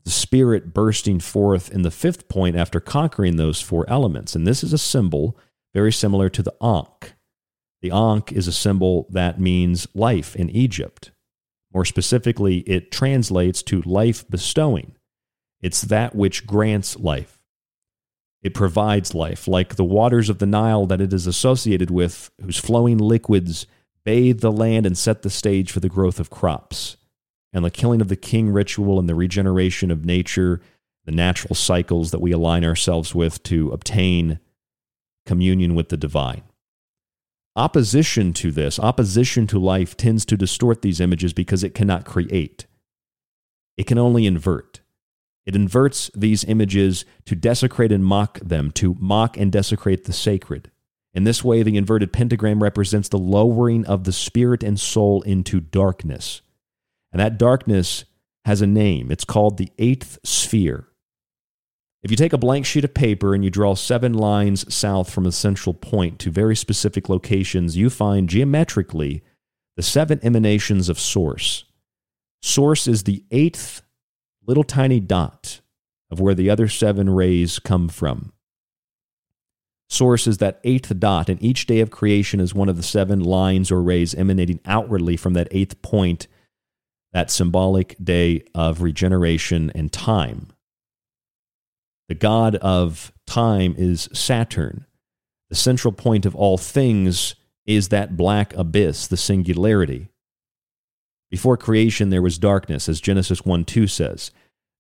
The spirit bursting forth in the fifth point after conquering those four elements. And this is a symbol very similar to the Ankh, the Ankh is a symbol that means life in Egypt. More specifically, it translates to life bestowing. It's that which grants life. It provides life, like the waters of the Nile that it is associated with, whose flowing liquids bathe the land and set the stage for the growth of crops. And the killing of the king ritual and the regeneration of nature, the natural cycles that we align ourselves with to obtain communion with the divine. Opposition to this, opposition to life, tends to distort these images because it cannot create. It can only invert. It inverts these images to desecrate and mock them, to mock and desecrate the sacred. In this way, the inverted pentagram represents the lowering of the spirit and soul into darkness. And that darkness has a name. It's called the eighth sphere. If you take a blank sheet of paper and you draw seven lines south from a central point to very specific locations, you find geometrically the seven emanations of Source. Source is the eighth little tiny dot of where the other seven rays come from. Source is that eighth dot, and each day of creation is one of the seven lines or rays emanating outwardly from that eighth point, that symbolic day of regeneration and time. The god of time is Saturn. The central point of all things is that black abyss, the singularity. Before creation, there was darkness, as Genesis 1 2 says.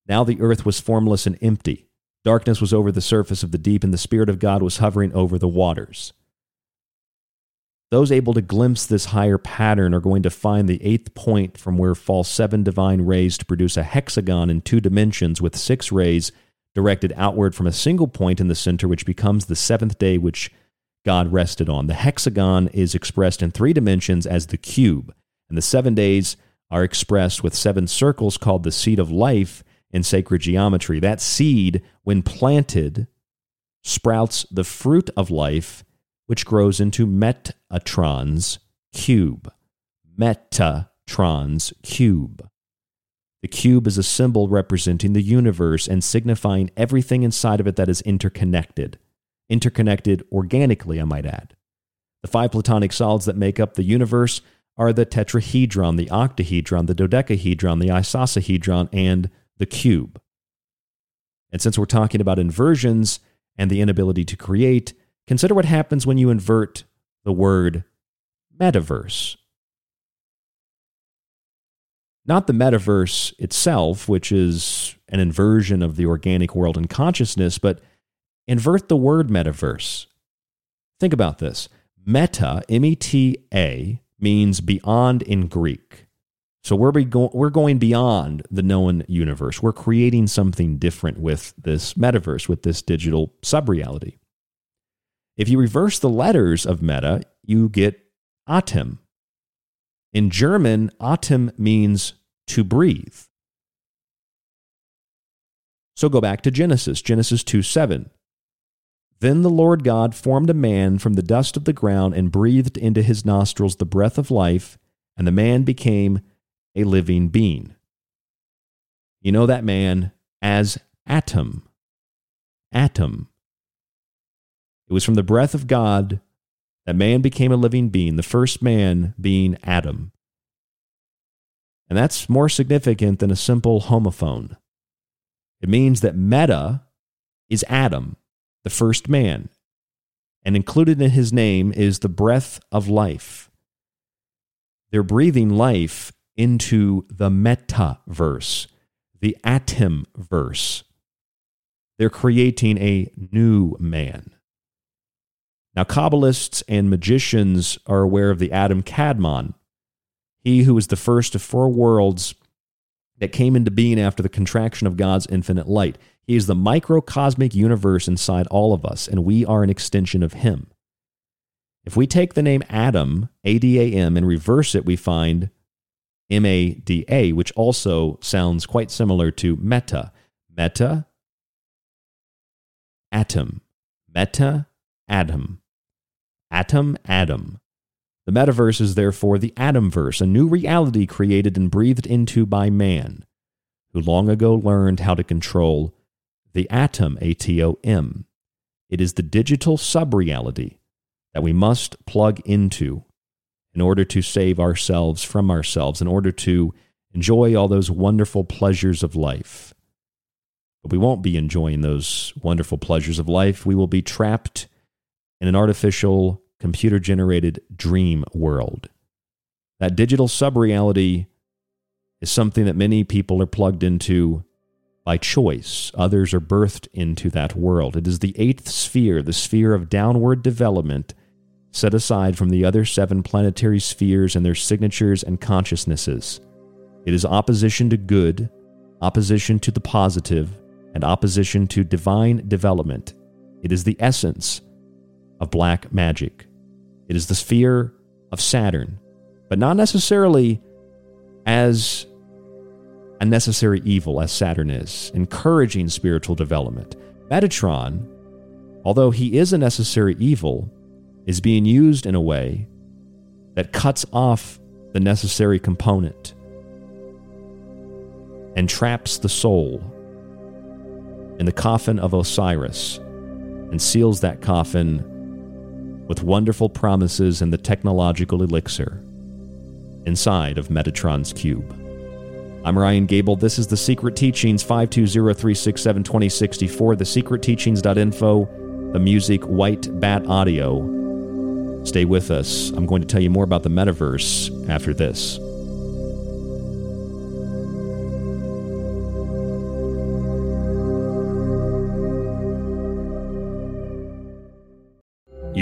Now the earth was formless and empty. Darkness was over the surface of the deep, and the Spirit of God was hovering over the waters. Those able to glimpse this higher pattern are going to find the eighth point from where fall seven divine rays to produce a hexagon in two dimensions with six rays directed outward from a single point in the center, which becomes the seventh day which God rested on. The hexagon is expressed in three dimensions as the cube, and the seven days are expressed with seven circles called the seed of life in sacred geometry. That seed, when planted, sprouts the fruit of life, which grows into Metatron's cube. Metatron's cube. The cube is a symbol representing the universe and signifying everything inside of it that is interconnected. Interconnected organically, I might add. The five platonic solids that make up the universe are the tetrahedron, the octahedron, the dodecahedron, the icosahedron, and the cube. And since we're talking about inversions and the inability to create, consider what happens when you invert the word metaverse. Not the metaverse itself, which is an inversion of the organic world and consciousness, but invert the word metaverse. Think about this. Meta, M E T A, means beyond in Greek. So we're, go- we're going beyond the known universe. We're creating something different with this metaverse, with this digital subreality. If you reverse the letters of meta, you get Atem. In German, Atem means to breathe. So go back to Genesis, Genesis 2 7. Then the Lord God formed a man from the dust of the ground and breathed into his nostrils the breath of life, and the man became a living being. You know that man as Atom. Atom. It was from the breath of God that man became a living being, the first man being Adam. And that's more significant than a simple homophone. It means that meta is Adam, the first man, and included in his name is the breath of life. They're breathing life into the metaverse, the atom verse. They're creating a new man. Now, Kabbalists and magicians are aware of the Adam Kadmon, he who was the first of four worlds that came into being after the contraction of God's infinite light. He is the microcosmic universe inside all of us, and we are an extension of him. If we take the name Adam, A D A M, and reverse it, we find M A D A, which also sounds quite similar to meta. Meta, atom. Meta, atom. Atom, atom. The metaverse is therefore the atomverse, a new reality created and breathed into by man, who long ago learned how to control the atom, A T O M. It is the digital subreality that we must plug into in order to save ourselves from ourselves, in order to enjoy all those wonderful pleasures of life. But we won't be enjoying those wonderful pleasures of life. We will be trapped in an artificial, computer generated dream world. That digital subreality is something that many people are plugged into by choice. Others are birthed into that world. It is the eighth sphere, the sphere of downward development, set aside from the other seven planetary spheres and their signatures and consciousnesses. It is opposition to good, opposition to the positive, and opposition to divine development. It is the essence of black magic. It is the sphere of Saturn, but not necessarily as a necessary evil as Saturn is, encouraging spiritual development. Metatron, although he is a necessary evil, is being used in a way that cuts off the necessary component and traps the soul in the coffin of Osiris and seals that coffin with wonderful promises and the technological elixir inside of Metatron's cube. I'm Ryan Gable. This is The Secret Teachings, 520-367-2064, thesecretteachings.info, the music White Bat Audio. Stay with us. I'm going to tell you more about the metaverse after this.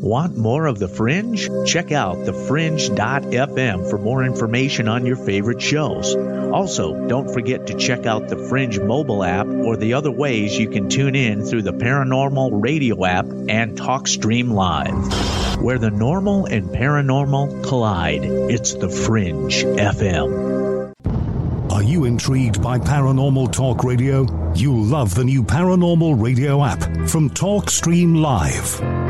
Want more of The Fringe? Check out thefringe.fm for more information on your favorite shows. Also, don't forget to check out the Fringe mobile app or the other ways you can tune in through the Paranormal Radio app and TalkStream Live. Where the normal and paranormal collide, it's The Fringe FM. Are you intrigued by Paranormal Talk Radio? You'll love the new Paranormal Radio app from TalkStream Live.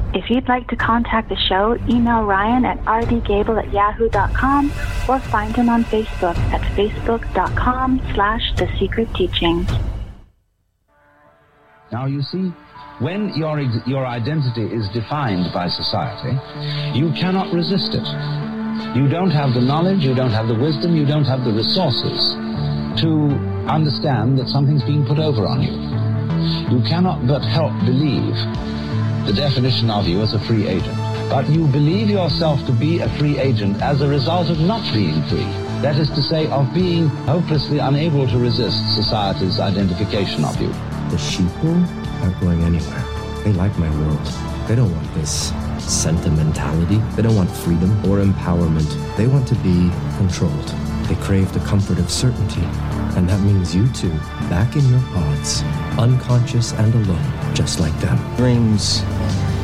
If you'd like to contact the show, email Ryan at rdgable at yahoo.com or find him on Facebook at facebook.com slash The Secret Teachings. Now, you see, when your, your identity is defined by society, you cannot resist it. You don't have the knowledge, you don't have the wisdom, you don't have the resources to understand that something's being put over on you. You cannot but help believe the definition of you as a free agent. But you believe yourself to be a free agent as a result of not being free. That is to say, of being hopelessly unable to resist society's identification of you. The sheeple aren't going anywhere. They like my world. They don't want this sentimentality. They don't want freedom or empowerment. They want to be controlled. They crave the comfort of certainty. And that means you too, back in your pods, unconscious and alone, just like them. Dreams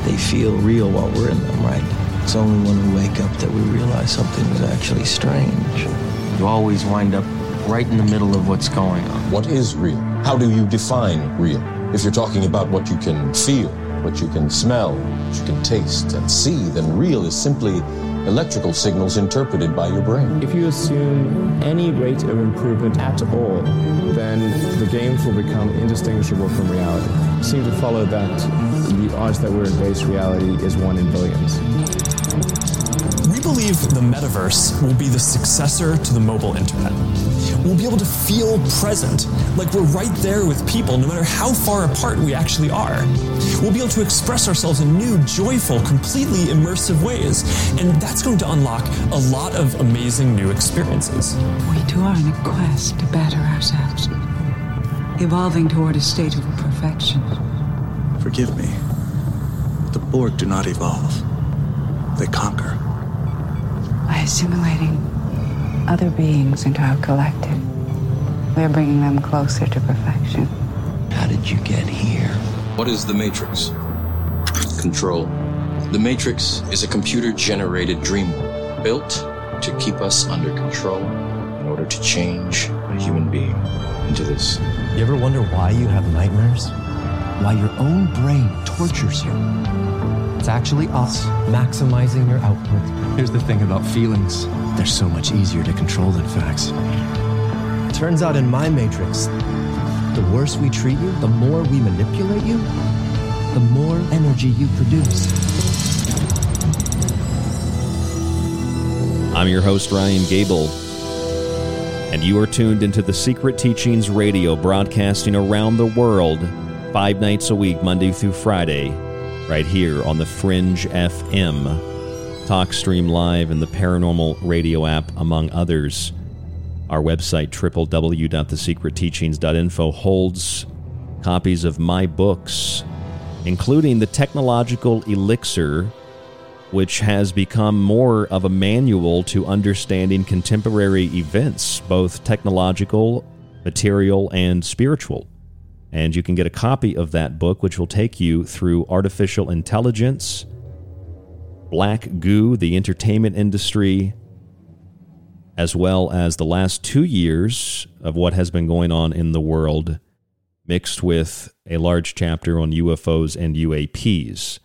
they feel real while we're in them, right? It's only when we wake up that we realize something is actually strange. You always wind up right in the middle of what's going on. What is real? How do you define real? If you're talking about what you can feel, what you can smell, what you can taste and see, then real is simply electrical signals interpreted by your brain. If you assume any rate of improvement at all, then the games will become indistinguishable from reality. Seem to follow that the odds that we're in base reality is one in billions. We believe the metaverse will be the successor to the mobile internet. We'll be able to feel present, like we're right there with people, no matter how far apart we actually are. We'll be able to express ourselves in new, joyful, completely immersive ways, and that's going to unlock a lot of amazing new experiences. We too are in a quest to better ourselves, evolving toward a state of perfection. Forgive me. But the Borg do not evolve. They conquer. By assimilating other beings into our collective, we're bringing them closer to perfection. How did you get here? What is the Matrix? Control. The Matrix is a computer generated dream built to keep us under control in order to change a human being into this. You ever wonder why you have nightmares? Why your own brain tortures you? It's actually us maximizing your output. Here's the thing about feelings they're so much easier to control than facts. Turns out in my matrix, the worse we treat you, the more we manipulate you, the more energy you produce. I'm your host, Ryan Gable, and you are tuned into the Secret Teachings Radio, broadcasting around the world five nights a week, Monday through Friday, right here on the Fringe FM, TalkStream Live, and the Paranormal Radio app, among others. Our website, www.thesecretteachings.info, holds copies of my books, including The Technological Elixir, which has become more of a manual to understanding contemporary events, both technological, material, and spiritual. And you can get a copy of that book, which will take you through artificial intelligence, black goo, the entertainment industry, as well as the last two years of what has been going on in the world, mixed with a large chapter on UFOs and UAPs.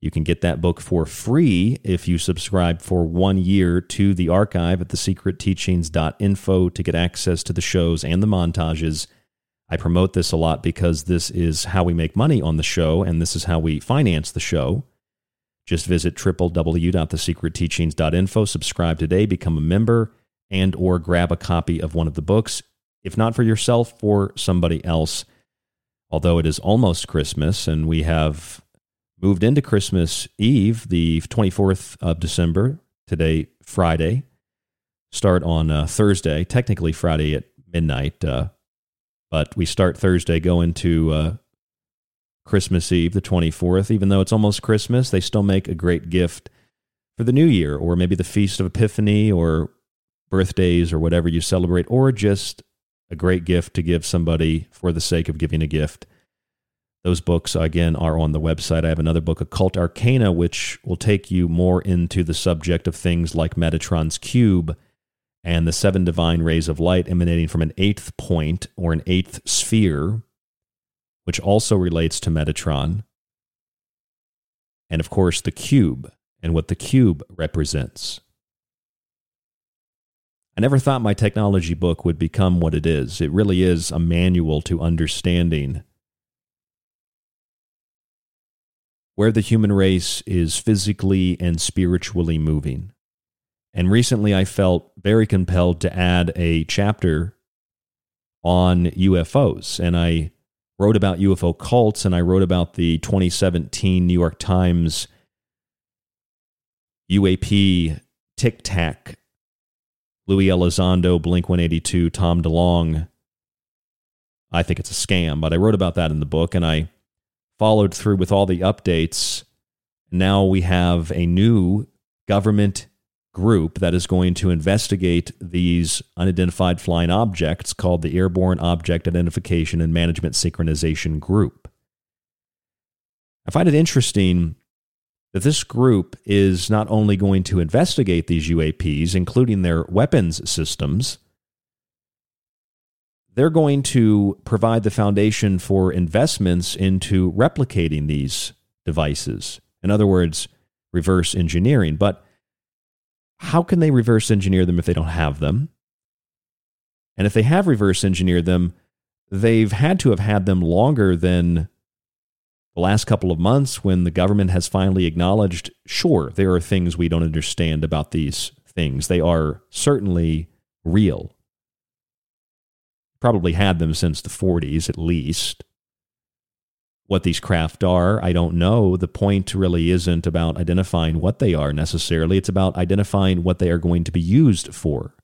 You can get that book for free if you subscribe for one year to the archive at thesecretteachings.info to get access to the shows and the montages. I promote this a lot because this is how we make money on the show and this is how we finance the show. Just visit www.thesecretteachings.info, subscribe today, become a member, and or grab a copy of one of the books, if not for yourself, for somebody else. Although it is almost Christmas and we have moved into Christmas Eve, the 24th of December, today, Friday. Start on uh, Thursday, technically Friday at midnight, uh, but we start Thursday, go into uh, Christmas Eve, the 24th. Even though it's almost Christmas, they still make a great gift for the new year, or maybe the Feast of Epiphany, or birthdays, or whatever you celebrate, or just a great gift to give somebody for the sake of giving a gift. Those books, again, are on the website. I have another book, Occult Arcana, which will take you more into the subject of things like Metatron's Cube and the seven divine rays of light emanating from an eighth point or an eighth sphere, which also relates to Metatron. And of course, the cube and what the cube represents. I never thought my technology book would become what it is. It really is a manual to understanding where the human race is physically and spiritually moving. And recently I felt very compelled to add a chapter on UFOs. And I wrote about UFO cults and I wrote about the 2017 New York Times UAP Tic Tac, Louis Elizondo, Blink 182, Tom DeLonge. I think it's a scam, but I wrote about that in the book and I followed through with all the updates. Now we have a new government group that is going to investigate these unidentified flying objects called the Airborne Object Identification and Management Synchronization Group. I find it interesting that this group is not only going to investigate these UAPs, including their weapons systems, they're going to provide the foundation for investments into replicating these devices. In other words, reverse engineering. But how can they reverse engineer them if they don't have them? And if they have reverse engineered them, they've had to have had them longer than the last couple of months when the government has finally acknowledged sure, there are things we don't understand about these things. They are certainly real. Probably had them since the 40s at least. What these craft are, I don't know. The point really isn't about identifying what they are necessarily, it's about identifying what they are going to be used for.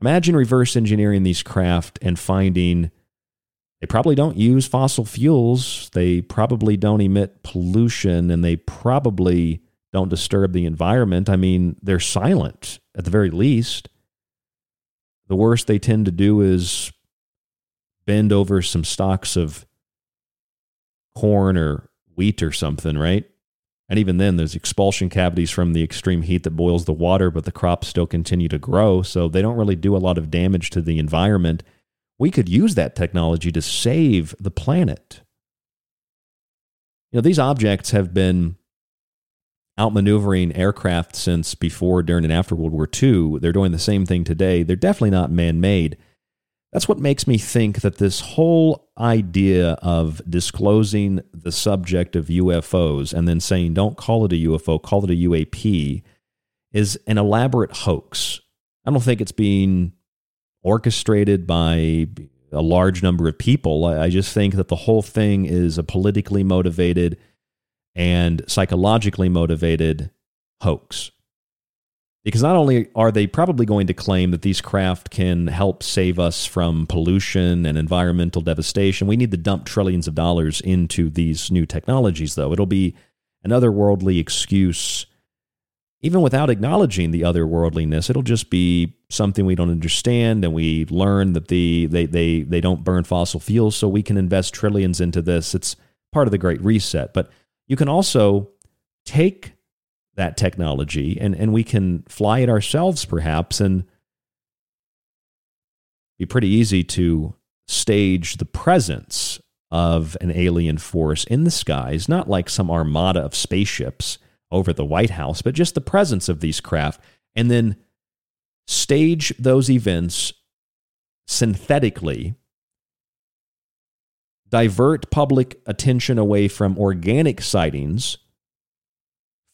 Imagine reverse engineering these craft and finding they probably don't use fossil fuels. They probably don't emit pollution and they probably don't disturb the environment. I mean, they're silent at the very least. The worst they tend to do is bend over some stalks of corn or wheat or something, right? And even then, there's expulsion cavities from the extreme heat that boils the water, but the crops still continue to grow. So they don't really do a lot of damage to the environment we could use that technology to save the planet. You know, these objects have been outmaneuvering aircraft since before, during, and after World War II. They're doing the same thing today. They're definitely not man made. That's what makes me think that this whole idea of disclosing the subject of UFOs and then saying, don't call it a UFO, call it a UAP, is an elaborate hoax. I don't think it's being orchestrated by a large number of people. I just think that the whole thing is a politically motivated and psychologically motivated hoax. Because not only are they probably going to claim that these craft can help save us from pollution and environmental devastation, we need to dump trillions of dollars into these new technologies, though. It'll be an otherworldly excuse even without acknowledging the otherworldliness, it'll just be something we don't understand, and we learn that the they they they don't burn fossil fuels, so we can invest trillions into this. It's part of the Great Reset. But you can also take that technology and, and we can fly it ourselves perhaps and be pretty easy to stage the presence of an alien force in the skies, not like some armada of spaceships over the White House, but just the presence of these craft, and then stage those events synthetically, divert public attention away from organic sightings,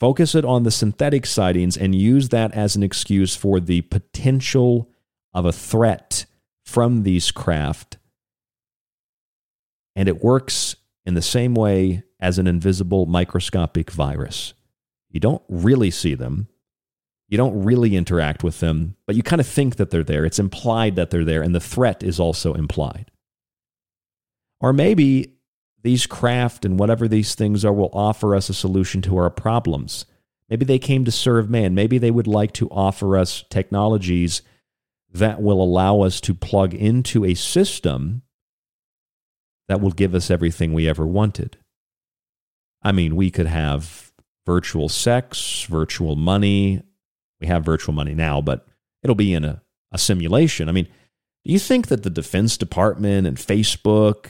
focus it on the synthetic sightings, and use that as an excuse for the potential of a threat from these craft. And it works in the same way as an invisible microscopic virus. You don't really see them. You don't really interact with them, but you kind of think that they're there. It's implied that they're there, and the threat is also implied. Or maybe these craft and whatever these things are will offer us a solution to our problems. Maybe they came to serve man. Maybe they would like to offer us technologies that will allow us to plug into a system that will give us everything we ever wanted. I mean, we could have virtual sex, virtual money. We have virtual money now, but it'll be in a, a simulation. I mean, do you think that the Defense Department and Facebook,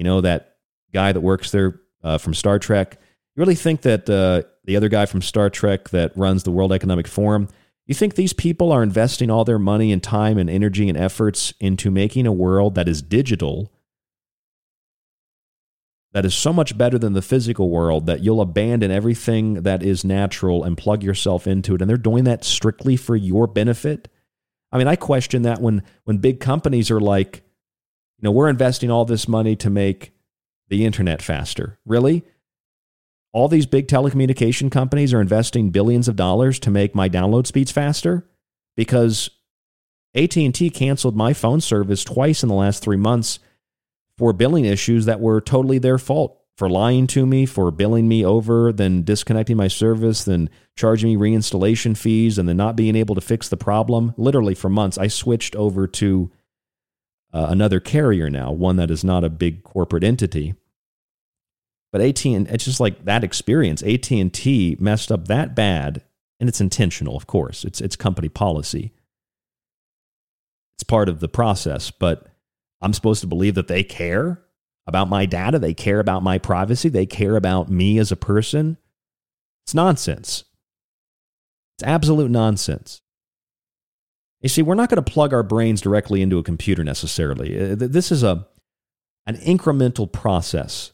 you know, that guy that works there uh, from Star Trek, you really think that uh, the other guy from Star Trek that runs the World Economic Forum, you think these people are investing all their money and time and energy and efforts into making a world that is digital that is so much better than the physical world that you'll abandon everything that is natural and plug yourself into it. And they're doing that strictly for your benefit. I mean, I question that when when big companies are like, you know, we're investing all this money to make the internet faster. Really? All these big telecommunication companies are investing billions of dollars to make my download speeds faster because AT&T canceled my phone service twice in the last 3 months for billing issues that were totally their fault for lying to me, for billing me over, then disconnecting my service, then charging me reinstallation fees, and then not being able to fix the problem. Literally, for months, I switched over to uh, another carrier now, one that is not a big corporate entity. But AT and it's just like that experience. AT and T messed up that bad, and it's intentional, of course. It's it's company policy. It's part of the process, but I'm supposed to believe that they care about my data, they care about my privacy, they care about me as a person. It's nonsense. It's absolute nonsense. You see, we're not going to plug our brains directly into a computer necessarily. Uh, this is a an incremental process.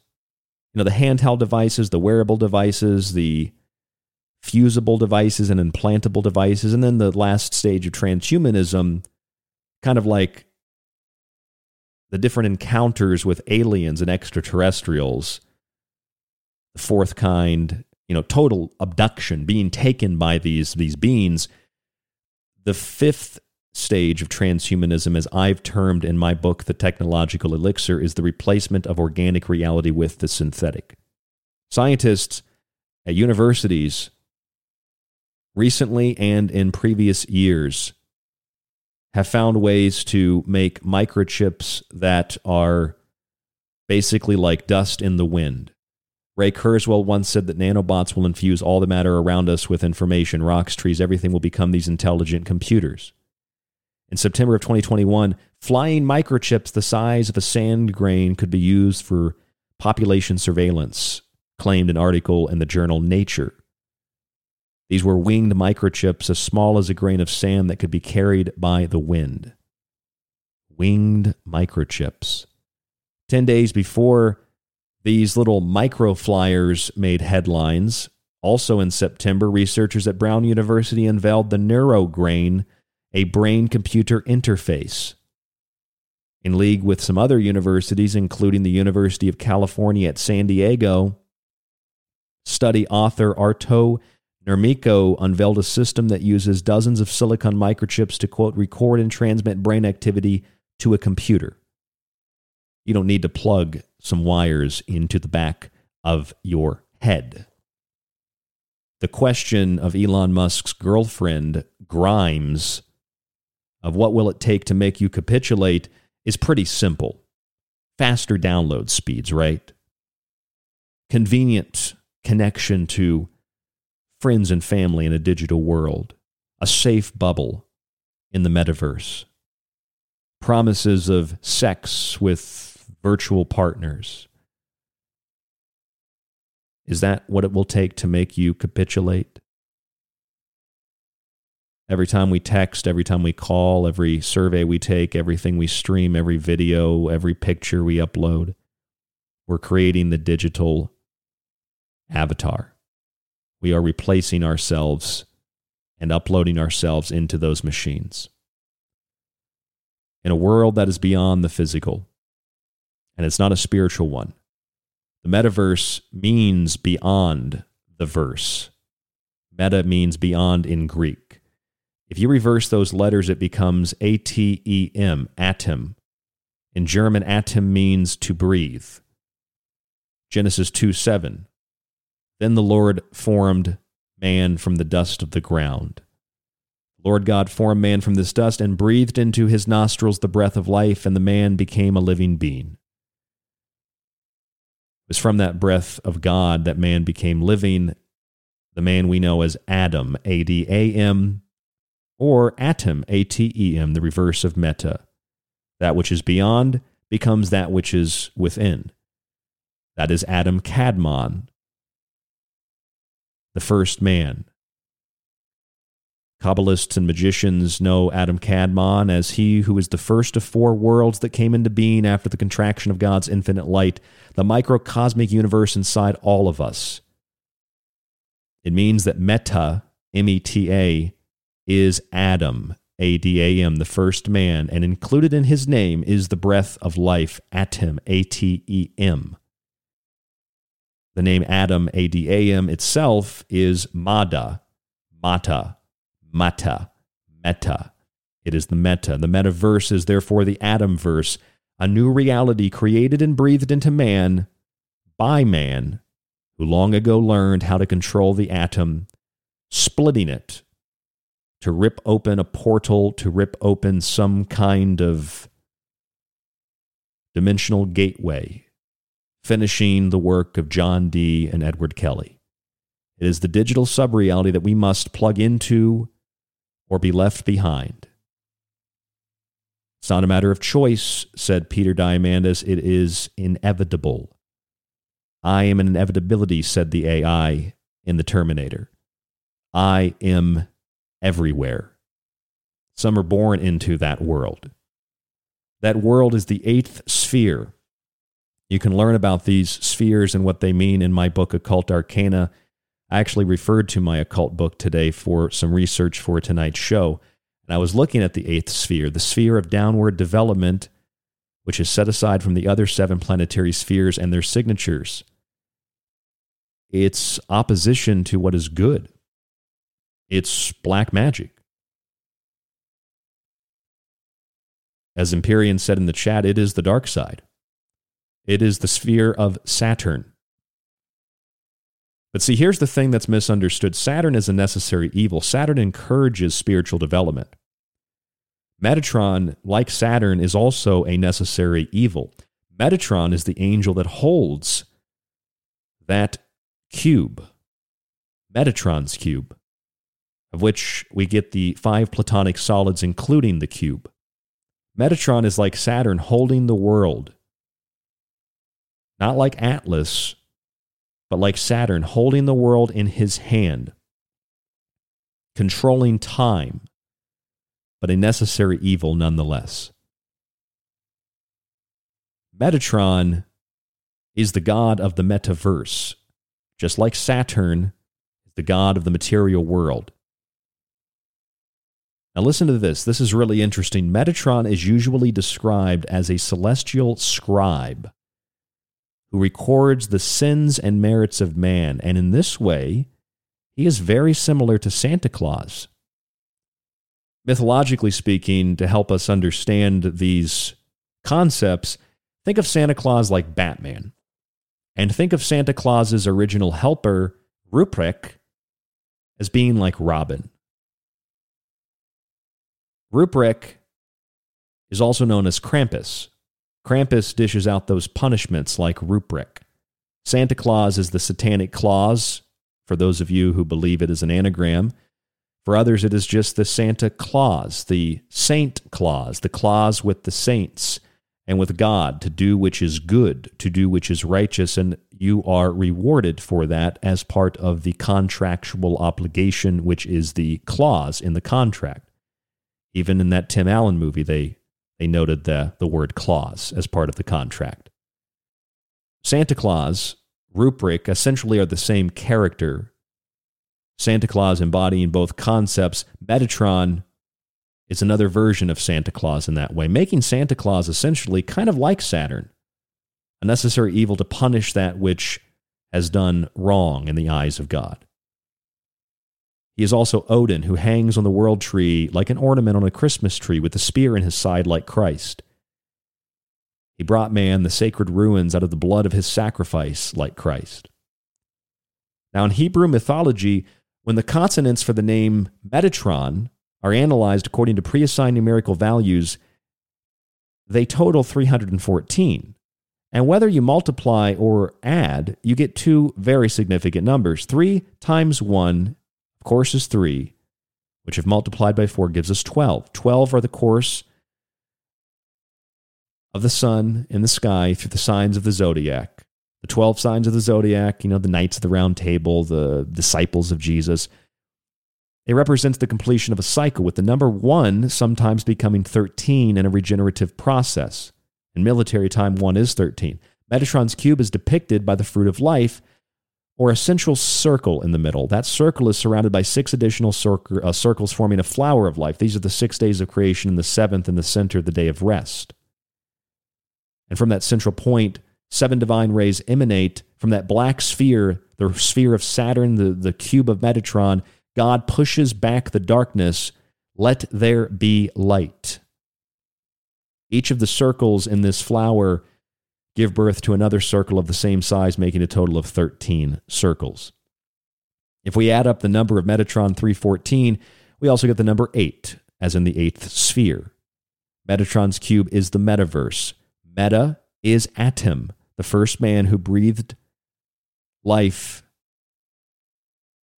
You know, the handheld devices, the wearable devices, the fusible devices and implantable devices, and then the last stage of transhumanism, kind of like the different encounters with aliens and extraterrestrials, the fourth kind, you know, total abduction, being taken by these, these beings. The fifth stage of transhumanism, as I've termed in my book, The Technological Elixir, is the replacement of organic reality with the synthetic. Scientists at universities recently and in previous years have found ways to make microchips that are basically like dust in the wind. Ray Kurzweil once said that nanobots will infuse all the matter around us with information, rocks, trees, everything will become these intelligent computers. In September of 2021, flying microchips the size of a sand grain could be used for population surveillance, claimed an article in the journal Nature. These were winged microchips as small as a grain of sand that could be carried by the wind. Winged microchips. Ten days before these little micro flyers made headlines, also in September, researchers at Brown University unveiled the NeuroGrain, a brain computer interface. In league with some other universities, including the University of California at San Diego, study author Arto Nurmikko unveiled a system that uses dozens of silicon microchips to, quote, record and transmit brain activity to a computer. You don't need to plug some wires into the back of your head. The question of Elon Musk's girlfriend, Grimes, of what will it take to make you capitulate is pretty simple. Faster download speeds, right? Convenient connection to friends and family in a digital world, a safe bubble in the metaverse, promises of sex with virtual partners. Is that what it will take to make you capitulate? Every time we text, every time we call, every survey we take, everything we stream, every video, every picture we upload, we're creating the digital avatar we are replacing ourselves and uploading ourselves into those machines. In a world that is beyond the physical, and it's not a spiritual one, the metaverse means beyond the verse. Meta means beyond in Greek. If you reverse those letters, it becomes A T E M, atom. In German, atom means to breathe. Genesis 2 7. Then the Lord formed man from the dust of the ground. Lord God formed man from this dust and breathed into his nostrils the breath of life, and the man became a living being. It was from that breath of God that man became living, the man we know as Adam, A D A M, or Atom, A T E M, the reverse of meta. That which is beyond becomes that which is within. That is Adam Kadmon, the first man. Kabbalists and magicians know Adam Kadmon as he who is the first of four worlds that came into being after the contraction of God's infinite light, the microcosmic universe inside all of us. It means that Meta, M E T A, is Adam, A D A M, the first man, and included in his name is the breath of life, Atem, A T E M. The name Adam, A D A M, itself is Mada, Mata, Mata, Meta. It is the meta. The metaverse is therefore the Adam verse, a new reality created and breathed into man by man, who long ago learned how to control the atom, splitting it to rip open a portal, to rip open some kind of dimensional gateway finishing the work of John Dee and Edward Kelly. It is the digital subreality that we must plug into or be left behind. It's not a matter of choice, said Peter Diamandis. It is inevitable. I am an inevitability, said the AI in The Terminator. I am everywhere. Some are born into that world. That world is the eighth sphere. You can learn about these spheres and what they mean in my book, Occult Arcana. I actually referred to my occult book today for some research for tonight's show. And I was looking at the eighth sphere, the sphere of downward development, which is set aside from the other seven planetary spheres and their signatures. It's opposition to what is good. It's black magic. As Empyrean said in the chat, it is the dark side. It is the sphere of Saturn. But see, here's the thing that's misunderstood Saturn is a necessary evil. Saturn encourages spiritual development. Metatron, like Saturn, is also a necessary evil. Metatron is the angel that holds that cube, Metatron's cube, of which we get the five platonic solids, including the cube. Metatron is like Saturn holding the world. Not like Atlas, but like Saturn holding the world in his hand, controlling time, but a necessary evil nonetheless. Metatron is the god of the metaverse, just like Saturn is the god of the material world. Now, listen to this. This is really interesting. Metatron is usually described as a celestial scribe who records the sins and merits of man. And in this way, he is very similar to Santa Claus. Mythologically speaking, to help us understand these concepts, think of Santa Claus like Batman. And think of Santa Claus's original helper, Ruprecht, as being like Robin. Ruprecht is also known as Krampus. Krampus dishes out those punishments like Ruprecht. Santa Claus is the satanic clause, for those of you who believe it is an anagram. For others, it is just the Santa Claus, the Saint Claus, the clause with the saints and with God to do which is good, to do which is righteous, and you are rewarded for that as part of the contractual obligation, which is the clause in the contract. Even in that Tim Allen movie, they, they noted the, the word clause as part of the contract. Santa Claus, Ruprecht essentially are the same character. Santa Claus embodying both concepts. Metatron is another version of Santa Claus in that way, making Santa Claus essentially kind of like Saturn, a necessary evil to punish that which has done wrong in the eyes of God. He is also Odin, who hangs on the world tree like an ornament on a Christmas tree with a spear in his side like Christ. He brought man the sacred runes out of the blood of his sacrifice like Christ. Now, in Hebrew mythology, when the consonants for the name Metatron are analyzed according to pre assigned numerical values, they total 314. And whether you multiply or add, you get two very significant numbers. 3 times 1 course is 3, which if multiplied by 4 gives us 12. 12 are the course of the sun in the sky through the signs of the zodiac. The 12 signs of the zodiac, you know, the knights of the round table, the disciples of Jesus. It represents the completion of a cycle, with the number 1 sometimes becoming 13 in a regenerative process. In military time, 1 is 13. Metatron's cube is depicted by the fruit of life, or a central circle in the middle. That circle is surrounded by six additional cir- uh, circles forming a flower of life. These are the six days of creation, and the seventh in the center, the day of rest. And from that central point, seven divine rays emanate from that black sphere, the sphere of Saturn, the, the cube of Metatron. God pushes back the darkness. Let there be light. Each of the circles in this flower give birth to another circle of the same size, making a total of 13 circles. If we add up the number of Metatron 314, we also get the number 8, as in the eighth sphere. Metatron's cube is the metaverse. Meta is atom. the first man who breathed life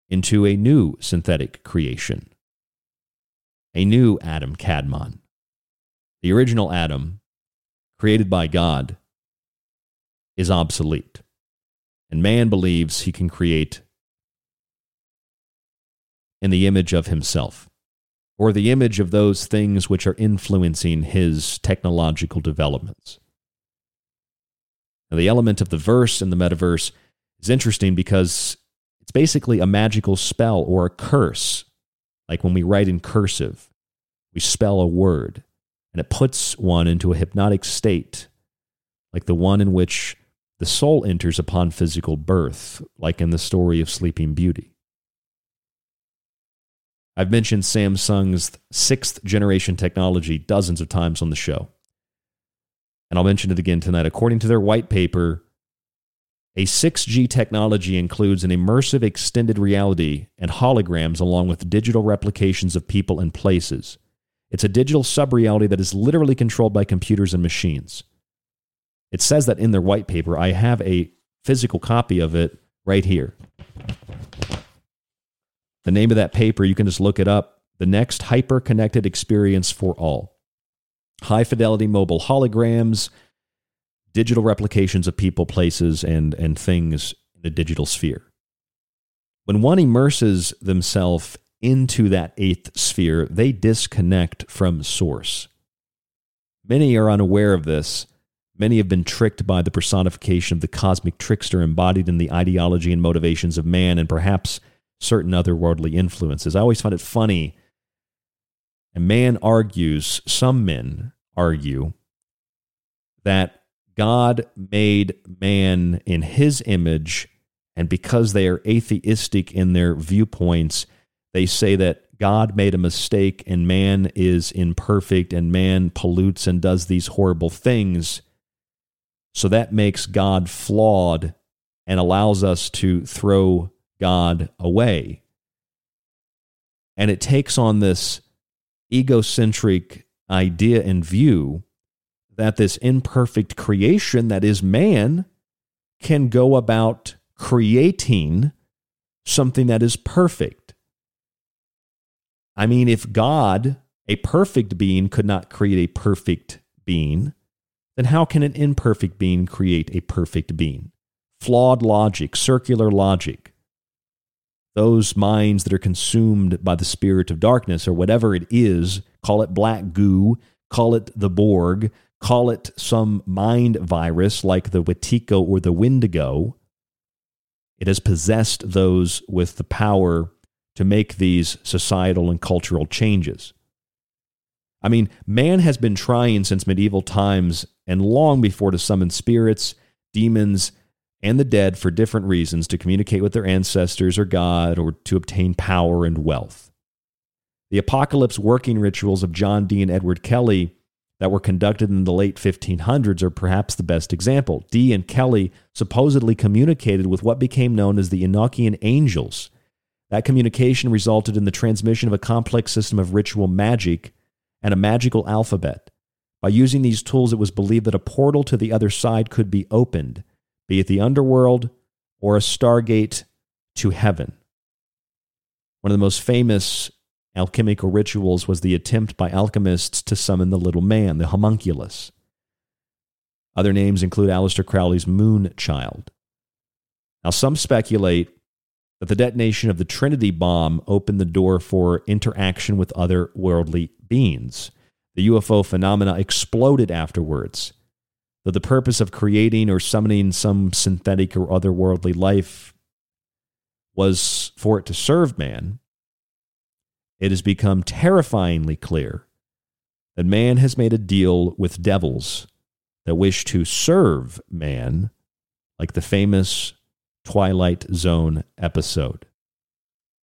into a new synthetic creation, a new Adam Kadmon. The original Adam, created by God, is obsolete. And man believes he can create in the image of himself, or the image of those things which are influencing his technological developments. Now, the element of the verse in the metaverse is interesting because it's basically a magical spell or a curse. Like when we write in cursive, we spell a word and it puts one into a hypnotic state, like the one in which the soul enters upon physical birth, like in the story of Sleeping Beauty. I've mentioned Samsung's sixth generation technology dozens of times on the show. And I'll mention it again tonight. According to their white paper, a 6G technology includes an immersive extended reality and holograms along with digital replications of people and places. It's a digital sub reality that is literally controlled by computers and machines. It says that in their white paper. I have a physical copy of it right here. The name of that paper, you can just look it up. The next hyper connected experience for all. High fidelity mobile holograms, digital replications of people, places, and, and things in the digital sphere. When one immerses themselves into that eighth sphere, they disconnect from source. Many are unaware of this. Many have been tricked by the personification of the cosmic trickster embodied in the ideology and motivations of man and perhaps certain other worldly influences. I always find it funny. And man argues, some men argue, that God made man in his image, and because they are atheistic in their viewpoints, they say that God made a mistake and man is imperfect and man pollutes and does these horrible things. So that makes God flawed and allows us to throw God away. And it takes on this egocentric idea and view that this imperfect creation that is man can go about creating something that is perfect. I mean, if God, a perfect being, could not create a perfect being, then how can an imperfect being create a perfect being? Flawed logic, circular logic. Those minds that are consumed by the spirit of darkness, or whatever it is, call it black goo, call it the Borg, call it some mind virus like the Wetiko or the Wendigo. It has possessed those with the power to make these societal and cultural changes. I mean, man has been trying since medieval times and long before to summon spirits, demons, and the dead for different reasons to communicate with their ancestors or God or to obtain power and wealth. The apocalypse working rituals of John Dee and Edward Kelly that were conducted in the late 1500s are perhaps the best example. Dee and Kelly supposedly communicated with what became known as the Enochian angels that communication resulted in the transmission of a complex system of ritual magic and a magical alphabet. By using these tools, it was believed that a portal to the other side could be opened, be it the underworld or a stargate to heaven. One of the most famous alchemical rituals was the attempt by alchemists to summon the little man, the homunculus. Other names include Aleister Crowley's moon child. Now, some speculate that the detonation of the Trinity bomb opened the door for interaction with other worldly beings. The UFO phenomena exploded afterwards. Though the purpose of creating or summoning some synthetic or otherworldly life was for it to serve man, it has become terrifyingly clear that man has made a deal with devils that wish to serve man, like the famous Twilight Zone episode.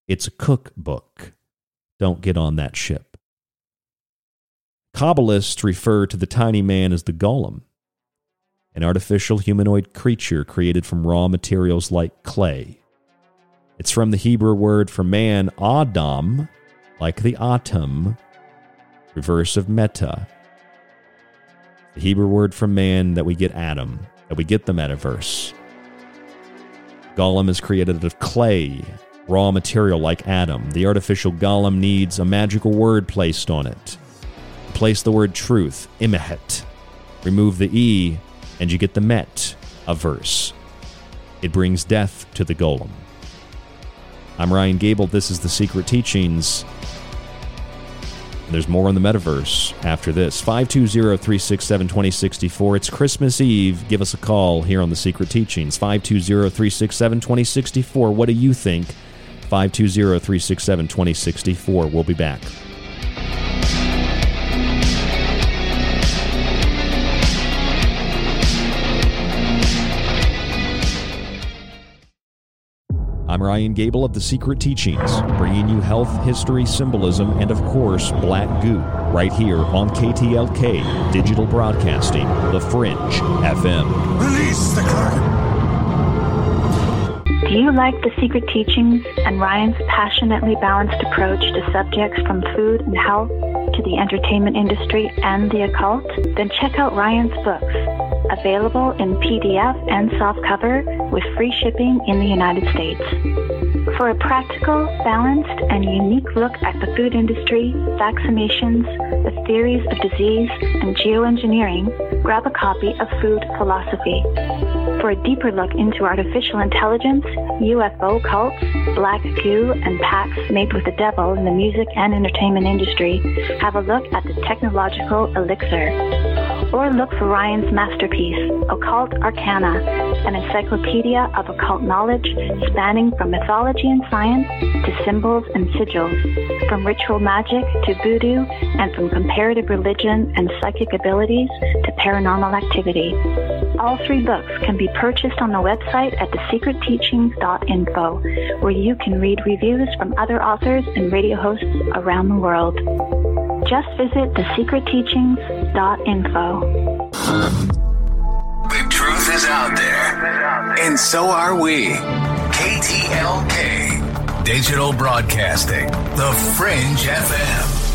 It's a cookbook. Don't get on that ship. Kabbalists refer to the tiny man as the golem, an artificial humanoid creature created from raw materials like clay. It's from the Hebrew word for man, Adam, like the atom, reverse of meta. The Hebrew word for man that we get Adam, that we get the metaverse. Golem is created out of clay, raw material like Adam. The artificial golem needs a magical word placed on it. Place the word truth, emet. Remove the E, and you get the met, a verse. It brings death to the golem. I'm Ryan Gable. This is The Secret Teachings. There's more on the metaverse after this. 520 367 2064. It's Christmas Eve. Give us a call here on The Secret Teachings. 520 367 2064. What do you think? 520 367 2064. We'll be back. I'm Ryan Gable of The Secret Teachings, bringing you health, history, symbolism, and of course, black goo, right here on KTLK Digital Broadcasting, The Fringe FM. Release the Kraken! Do you like the secret teachings and Ryan's passionately balanced approach to subjects from food and health to the entertainment industry and the occult? Then check out Ryan's books, available in PDF and softcover with free shipping in the United States. For a practical, balanced, and unique look at the food industry, vaccinations, the theories of disease, and geoengineering, grab a copy of Food Philosophy. For a deeper look into artificial intelligence, UFO cults, black goo, and pacts made with the devil in the music and entertainment industry, have a look at the technological elixir. Or look for Ryan's masterpiece, Occult Arcana, an encyclopedia of occult knowledge spanning from mythology and science to symbols and sigils, from ritual magic to voodoo, and from comparative religion and psychic abilities to paranormal activity. All three books can be purchased on the website at thesecretteachings.info, where you can read reviews from other authors and radio hosts around the world. Just visit thesecretteachings.info. The truth is out there, and so are we. KTLK Digital Broadcasting, The Fringe FM.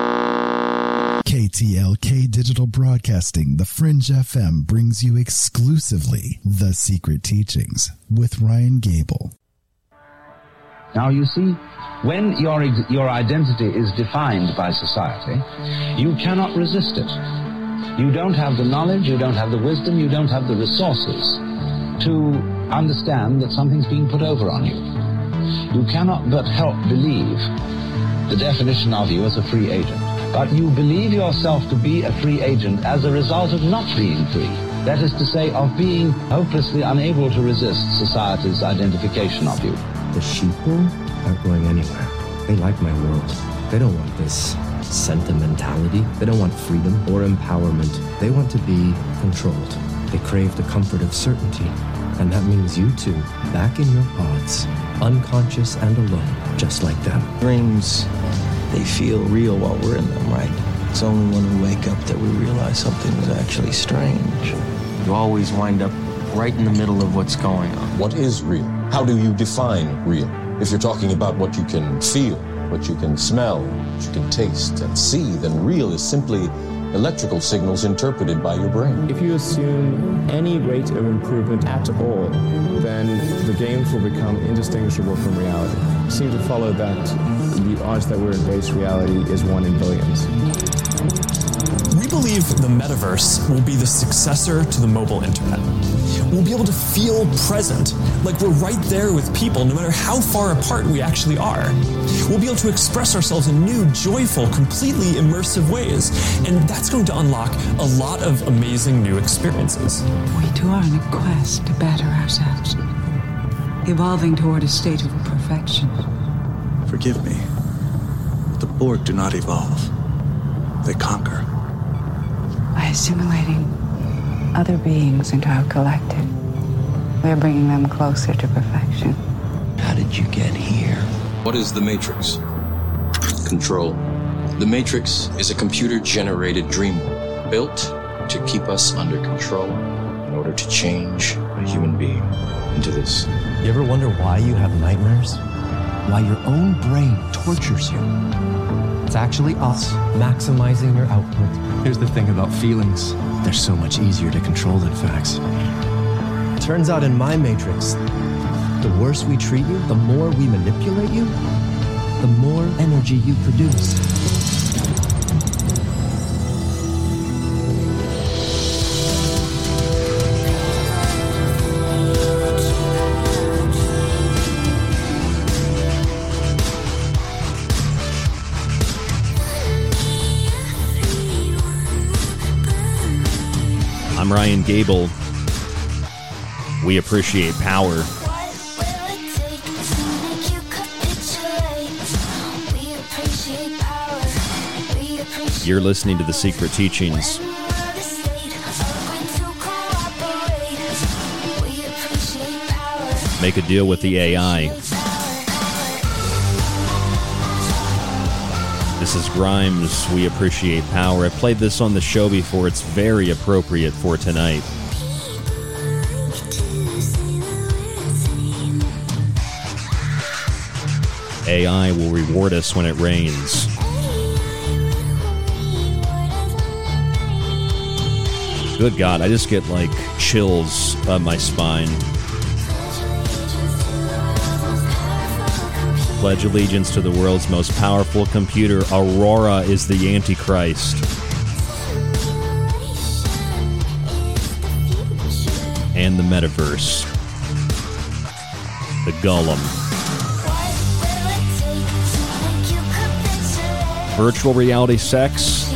KTLK Digital Broadcasting, The Fringe FM brings you exclusively The Secret Teachings with Ryan Gable. Now, you see, when your, your identity is defined by society, you cannot resist it. You don't have the knowledge, you don't have the wisdom, you don't have the resources to understand that something's being put over on you. You cannot but help believe the definition of you as a free agent. But you believe yourself to be a free agent as a result of not being free. That is to say, of being hopelessly unable to resist society's identification of you. The sheeple aren't going anywhere. They like my world. They don't want this sentimentality. They don't want freedom or empowerment. They want to be controlled. They crave the comfort of certainty. And that means you two, back in your pods, unconscious and alone, just like them. Dreams, they feel real while we're in them, right? It's only when we wake up that we realize something is actually strange. You always wind up right in the middle of what's going on. What is real? How do you define real? If you're talking about what you can feel, what you can smell, what you can taste and see, then real is simply electrical signals interpreted by your brain. If you assume any rate of improvement at all, then the games will become indistinguishable from reality. It seems to follow that the odds that we're in base reality is one in billions. We believe the metaverse will be the successor to the mobile internet. We'll be able to feel present, like we're right there with people, no matter how far apart we actually are. We'll be able to express ourselves in new, joyful, completely immersive ways, and that's going to unlock a lot of amazing new experiences. We too are on a quest to better ourselves, evolving toward a state of perfection. Forgive me. The Borg do not evolve, they conquer. By assimilating other beings into our collective, we're bringing them closer to perfection. How did you get here? What is the Matrix? Control. The Matrix is a computer generated dream world built to keep us under control in order to change a human being into this. You ever wonder why you have nightmares? Why your own brain tortures you? It's actually us maximizing your output. Here's the thing about feelings they're so much easier to control than facts. Turns out in my matrix, the worse we treat you, the more we manipulate you, the more energy you produce. Ryan Gable. We appreciate power. You're listening to The Secret Teachings. Make a deal with the AI. This is Grimes. We appreciate power. I played this on the show before. It's very appropriate for tonight. AI will reward us when it rains. Good God, I just get like chills on my spine. Pledge allegiance to the world's most powerful computer. Aurora is the Antichrist. And the metaverse. The Golem. Virtual reality sex.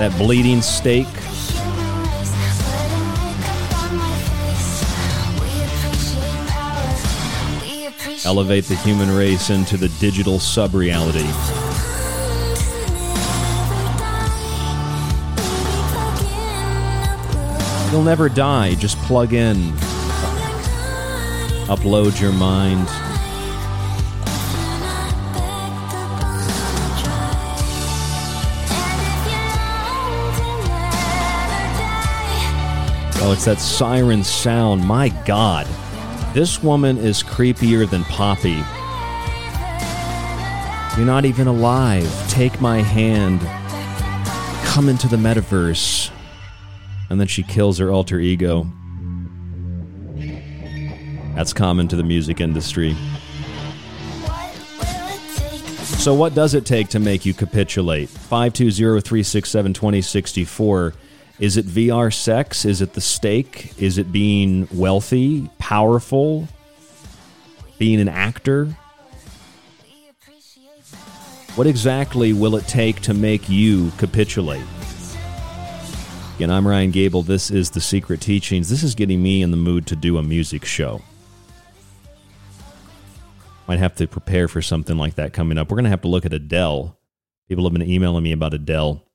That bleeding steak. Elevate the human race into the digital sub reality. You'll never die. Just plug in, upload your mind. Oh, it's that siren sound. My God. This woman is creepier than Poppy. You're not even alive. Take my hand. Come into the metaverse. And then she kills her alter ego. That's common to the music industry. So, what does it take to make you capitulate? 520 367 2064. Is it VR sex? Is it the steak? Is it being wealthy, powerful, being an actor? What exactly will it take to make you capitulate? Again, I'm Ryan Gable. This is The Secret Teachings. This is getting me in the mood to do a music show. Might have to prepare for something like that coming up. We're going to have to look at Adele. People have been emailing me about Adele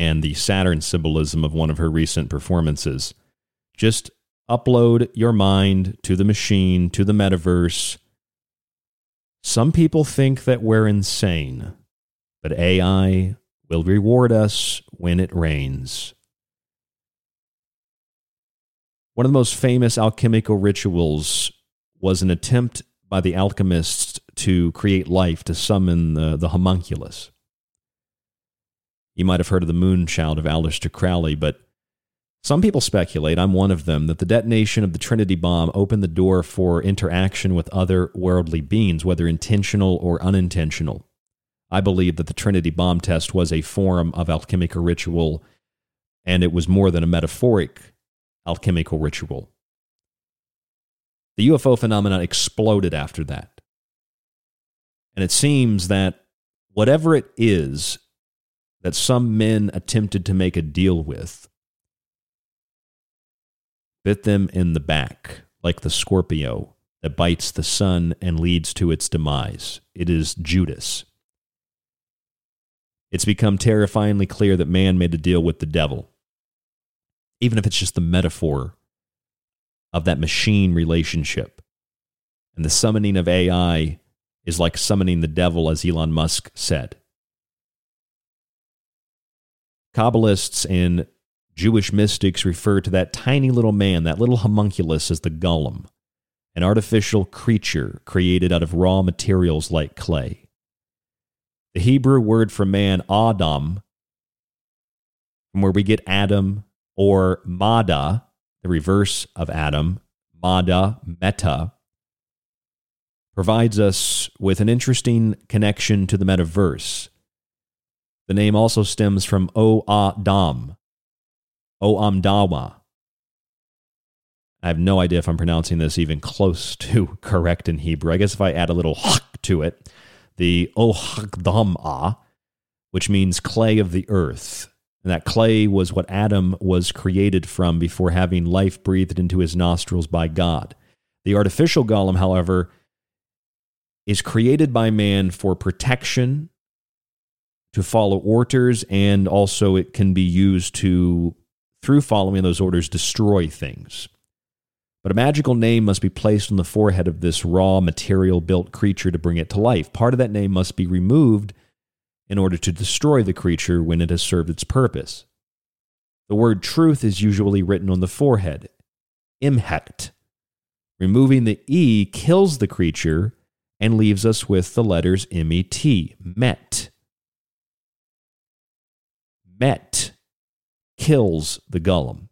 and the Saturn symbolism of one of her recent performances. Just upload your mind to the machine, to the metaverse. Some people think that we're insane, but AI will reward us when it rains. One of the most famous alchemical rituals was an attempt by the alchemists to create life, to summon the, the homunculus. You might have heard of the moonchild of Aleister Crowley, but some people speculate, I'm one of them, that the detonation of the Trinity bomb opened the door for interaction with other worldly beings, whether intentional or unintentional. I believe that the Trinity bomb test was a form of alchemical ritual and it was more than a metaphoric alchemical ritual. The UFO phenomenon exploded after that. And it seems that whatever it is that some men attempted to make a deal with bit them in the back like the Scorpio that bites the sun and leads to its demise. It is Judas. It's become terrifyingly clear that man made a deal with the devil, even if it's just the metaphor of that machine relationship. And the summoning of AI is like summoning the devil, as Elon Musk said. Kabbalists and Jewish mystics refer to that tiny little man, that little homunculus, as the golem, an artificial creature created out of raw materials like clay. The Hebrew word for man, Adam, from where we get Adam, or Mada, the reverse of Adam, Mada, Meta, provides us with an interesting connection to the metaverse. The name also stems from O Adam, O Amdawa. I have no idea if I'm pronouncing this even close to correct in Hebrew. I guess if I add a little hak to it, the O Ohagdama, which means clay of the earth. And that clay was what Adam was created from before having life breathed into his nostrils by God. The artificial golem, however, is created by man for protection, to follow orders, and also it can be used to, through following those orders, destroy things. But a magical name must be placed on the forehead of this raw, material built creature to bring it to life. Part of that name must be removed in order to destroy the creature when it has served its purpose. The word truth is usually written on the forehead, emet. Removing the E kills the creature and leaves us with the letters MET, met. Met kills the golem.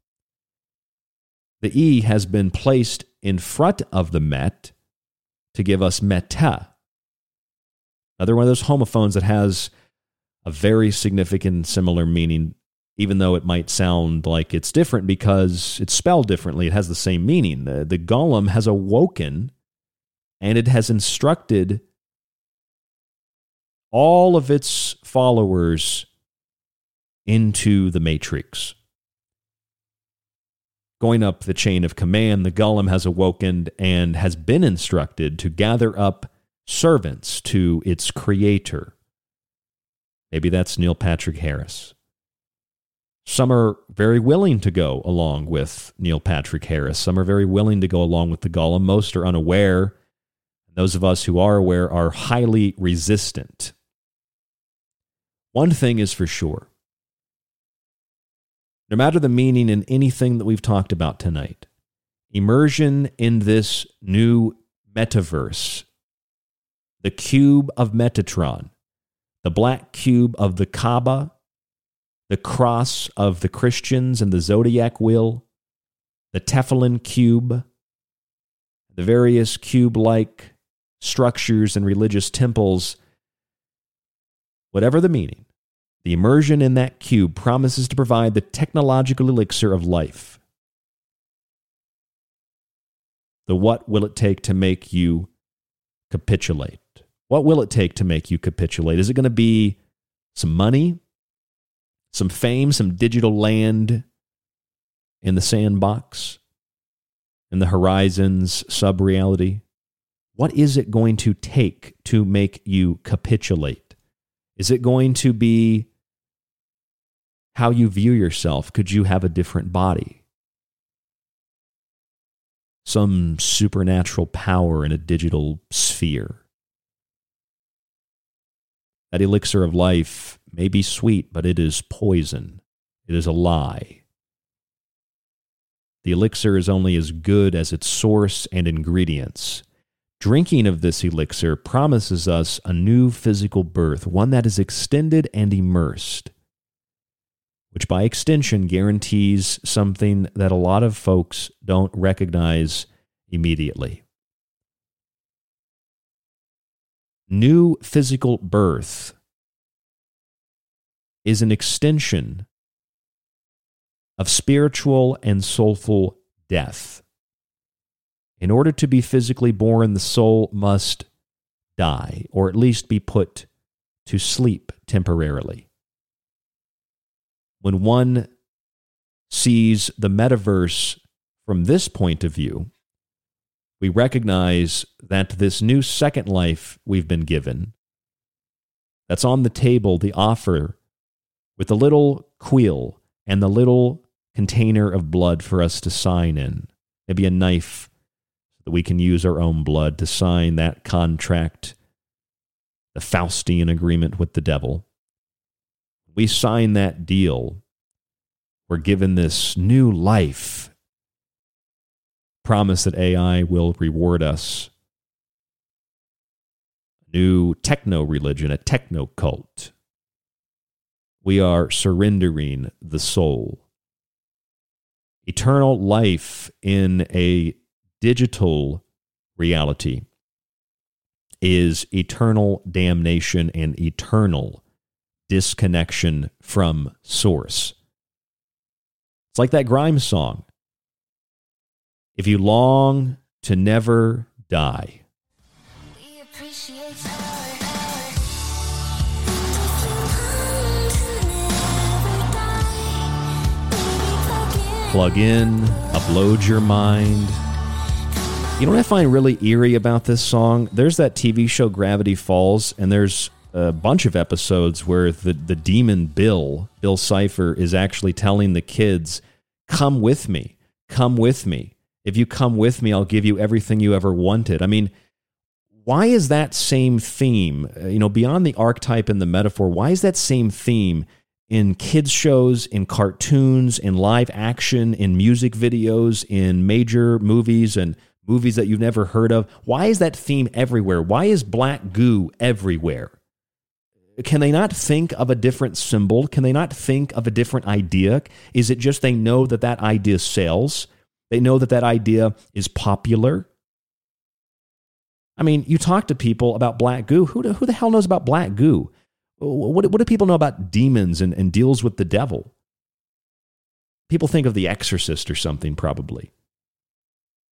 The E has been placed in front of the met to give us meta. Another one of those homophones that has a very significant similar meaning, even though it might sound like it's different because it's spelled differently. It has the same meaning. The, the golem has awoken and it has instructed all of its followers into the matrix. Going up the chain of command, the golem has awoken and has been instructed to gather up servants to its creator. Maybe that's Neil Patrick Harris. Some are very willing to go along with Neil Patrick Harris. Some are very willing to go along with the golem. Most are unaware. Those of us who are aware are highly resistant. One thing is for sure no matter the meaning in anything that we've talked about tonight, immersion in this new metaverse, the cube of Metatron, the black cube of the Kaaba, the cross of the Christians and the zodiac wheel, the tefillin cube, the various cube like structures and religious temples, whatever the meaning, the immersion in that cube promises to provide the technological elixir of life. The what will it take to make you capitulate? What will it take to make you capitulate? Is it going to be some money, some fame, some digital land in the sandbox, in the horizons sub reality? What is it going to take to make you capitulate? Is it going to be how you view yourself? Could you have a different body? Some supernatural power in a digital sphere. That elixir of life may be sweet, but it is poison. It is a lie. The elixir is only as good as its source and ingredients. Drinking of this elixir promises us a new physical birth, one that is extended and immersed, which by extension guarantees something that a lot of folks don't recognize immediately. New physical birth is an extension of spiritual and soulful death. In order to be physically born, the soul must die, or at least be put to sleep temporarily. When one sees the metaverse from this point of view, we recognize that this new second life we've been given, that's on the table, the offer with the little quill and the little container of blood for us to sign in, maybe a knife that we can use our own blood to sign that contract, the Faustian agreement with the devil. We sign that deal. We're given this new life promise that AI will reward us. New techno religion, a techno cult. We are surrendering the soul. Eternal life in a digital reality is eternal damnation and eternal disconnection from source. It's like that Grimes song. If you long to never die, plug in, upload your mind. You know what I find really eerie about this song? There's that TV show Gravity Falls, and there's a bunch of episodes where the, the demon Bill, Bill Cipher, is actually telling the kids, Come with me, come with me. If you come with me, I'll give you everything you ever wanted. I mean, why is that same theme, uh, you know, beyond the archetype and the metaphor, why is that same theme in kids' shows, in cartoons, in live action, in music videos, in major movies and movies that you've never heard of? Why is that theme everywhere? Why is black goo everywhere? Can they not think of a different symbol? Can they not think of a different idea? Is it just they know that that idea sells? They know that that idea is popular. I mean, you talk to people about black goo. Who, who the hell knows about black goo? What, what do people know about demons and, and deals with the devil? People think of The Exorcist or something, probably.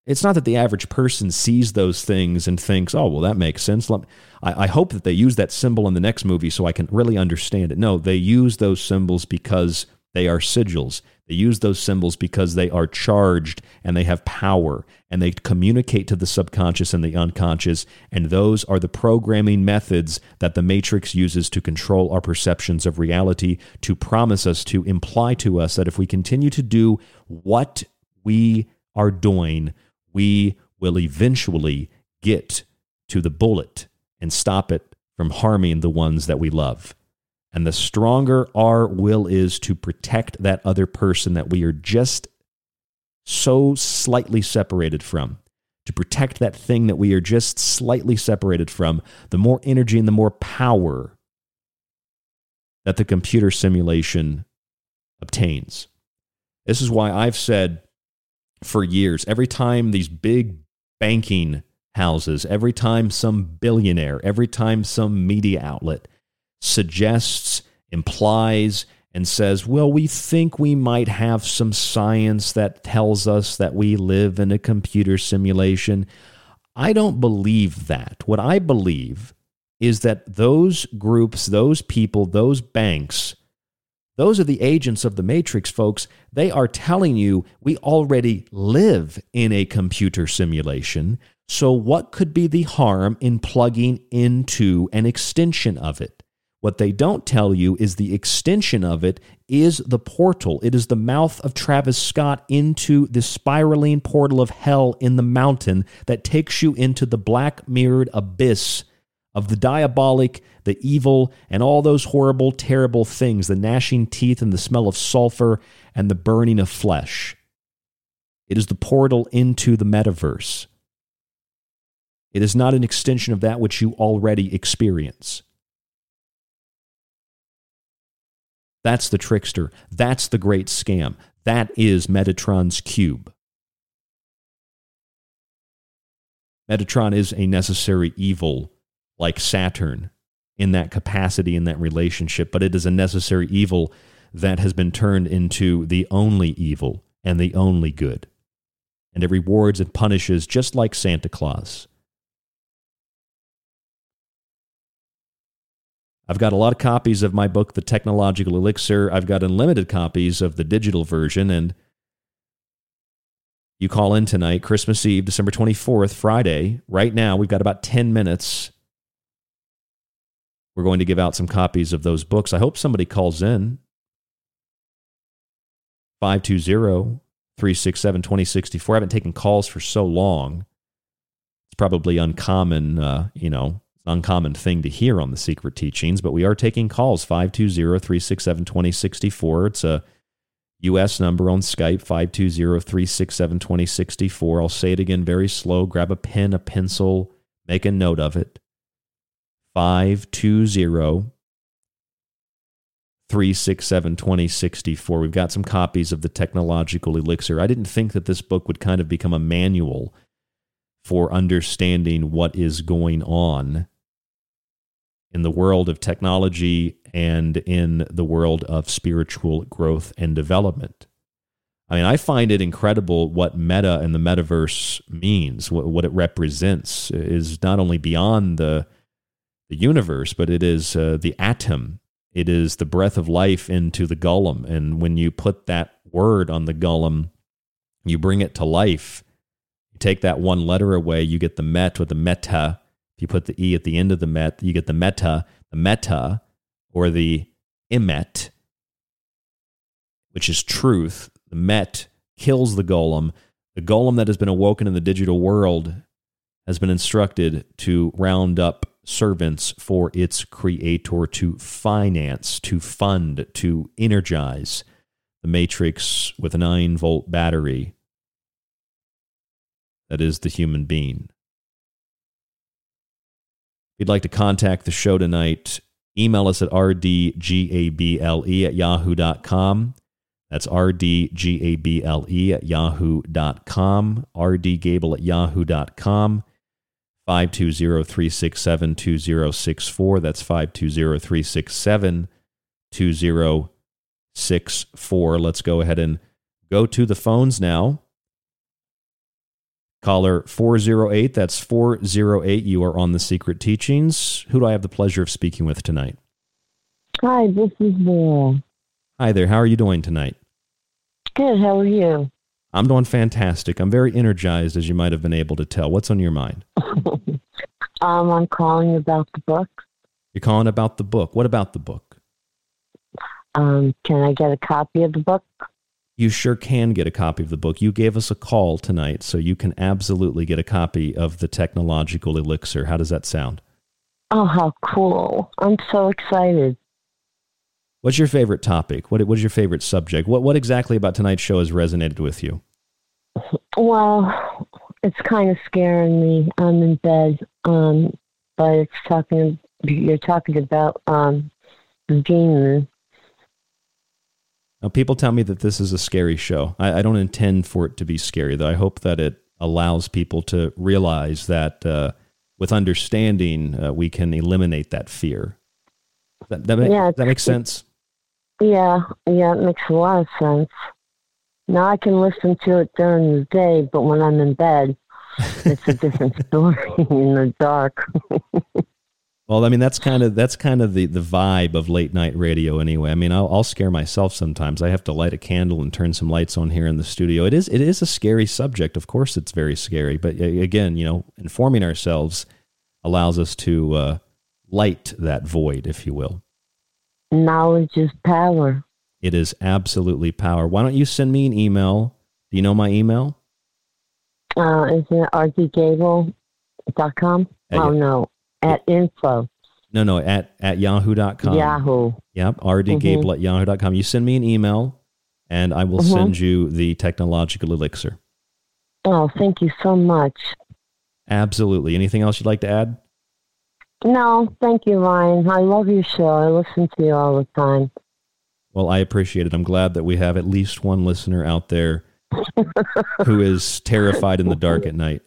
It's not that the average person sees those things and thinks, oh, well, that makes sense. I, I hope that they use that symbol in the next movie so I can really understand it. No, they use those symbols because they are sigils. They use those symbols because they are charged and they have power and they communicate to the subconscious and the unconscious. And those are the programming methods that the Matrix uses to control our perceptions of reality, to promise us, to imply to us that if we continue to do what we are doing, we will eventually get to the bullet and stop it from harming the ones that we love. And the stronger our will is to protect that other person that we are just so slightly separated from, to protect that thing that we are just slightly separated from, the more energy and the more power that the computer simulation obtains. This is why I've said for years every time these big banking houses, every time some billionaire, every time some media outlet suggests, implies, and says, well, we think we might have some science that tells us that we live in a computer simulation. I don't believe that. What I believe is that those groups, those people, those banks, those are the agents of the matrix, folks. They are telling you we already live in a computer simulation. So, what could be the harm in plugging into an extension of it? What they don't tell you is the extension of it is the portal. It is the mouth of Travis Scott into the spiraling portal of hell in the mountain that takes you into the black mirrored abyss of the diabolic, the evil, and all those horrible, terrible things the gnashing teeth and the smell of sulfur and the burning of flesh. It is the portal into the metaverse. It is not an extension of that which you already experience. That's the trickster. That's the great scam. That is Metatron's cube. Metatron is a necessary evil like Saturn in that capacity, in that relationship, but it is a necessary evil that has been turned into the only evil and the only good. And it rewards and punishes just like Santa Claus. I've got a lot of copies of my book, The Technological Elixir. I've got unlimited copies of the digital version. And you call in tonight, Christmas Eve, December 24th, Friday. Right now, we've got about 10 minutes. We're going to give out some copies of those books. I hope somebody calls in. 520 367 2064. I haven't taken calls for so long. It's probably uncommon, uh, you know, uncommon thing to hear on the secret teachings, but we are taking calls 520 367 2064. It's a US number on Skype 520 367 2064. I'll say it again very slow. Grab a pen, a pencil, make a note of it. 520 367 2064. We've got some copies of the Technological Elixir. I didn't think that this book would kind of become a manual for understanding what is going on in the world of technology and in the world of spiritual growth and development. I mean, I find it incredible what meta and the metaverse means, what, what it represents is not only beyond the, the universe, but it is uh, the atom. It is the breath of life into the golem. And when you put that word on the golem, you bring it to life. You take that one letter away, you get the met with the meta, if you put the E at the end of the met, you get the meta, the meta, or the emet, which is truth. The met kills the golem. The golem that has been awoken in the digital world has been instructed to round up servants for its creator to finance, to fund, to energize the matrix with a 9 volt battery that is the human being. If you'd like to contact the show tonight, email us at rdgable at yahoo.com. That's rdgable at yahoo.com, rdgable at yahoo.com, 520-367-2064. That's 520-367-2064. Let's go ahead and go to the phones now. Caller 408, that's 408. You are on the Secret Teachings. Who do I have the pleasure of speaking with tonight? Hi, this is Laura. Hi there. How are you doing tonight? Good. How are you? I'm doing fantastic. I'm very energized, as you might have been able to tell. What's on your mind? um, I'm calling about the book. You're calling about the book. What about the book? Um, can I get a copy of the book? you sure can get a copy of the book. You gave us a call tonight, so you can absolutely get a copy of the Technological Elixir. How does that sound? Oh, how cool. I'm so excited. What's your favorite topic? What, what's your favorite subject? What, what exactly about tonight's show has resonated with you? Well, it's kind of scaring me. I'm in bed, um, but it's talking. You're talking about um, the demon now, people tell me that this is a scary show. I, I, don't intend for it to be scary, though. I hope that it allows people to realize that uh, with understanding, uh, we can eliminate that fear. That, that, yeah, that makes sense? Yeah, yeah, it makes a lot of sense. Now I can listen to it during the day, but when I'm in bed, it's a different story in the dark. Well, I mean that's kind of that's kind of the, the vibe of late night radio anyway. I mean, I'll, I'll scare myself sometimes. I have to light a candle and turn some lights on here in the studio. It is it is a scary subject. Of course, it's very scary. But again, you know, informing ourselves allows us to uh, light that void, if you will. Knowledge is power. It is absolutely power. Why don't you send me an email? Do you know my email? Uh, is it rdgable.com? Oh, no at info. No, no, at, at yahoo.com. Yahoo. Yep, rdgable mm-hmm. at yahoo.com. You send me an email and I will mm-hmm. send you the technological elixir. Oh, thank you so much. Absolutely. Anything else you'd like to add? No, thank you, Ryan. I love your show. I listen to you all the time. Well, I appreciate it. I'm glad that we have at least one listener out there who is terrified in the dark at night.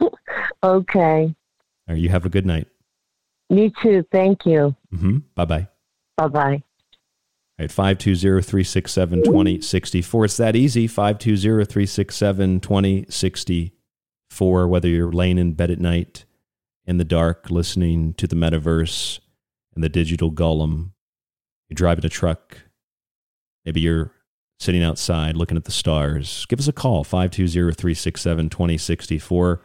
okay. All right, you have a good night. You too. Thank you. Mm-hmm. Bye bye. Bye bye. At 520 367 2064. It's that easy 520 367 2064. Whether you're laying in bed at night in the dark listening to the metaverse and the digital golem, you're driving a truck, maybe you're sitting outside looking at the stars, give us a call 520 367 2064.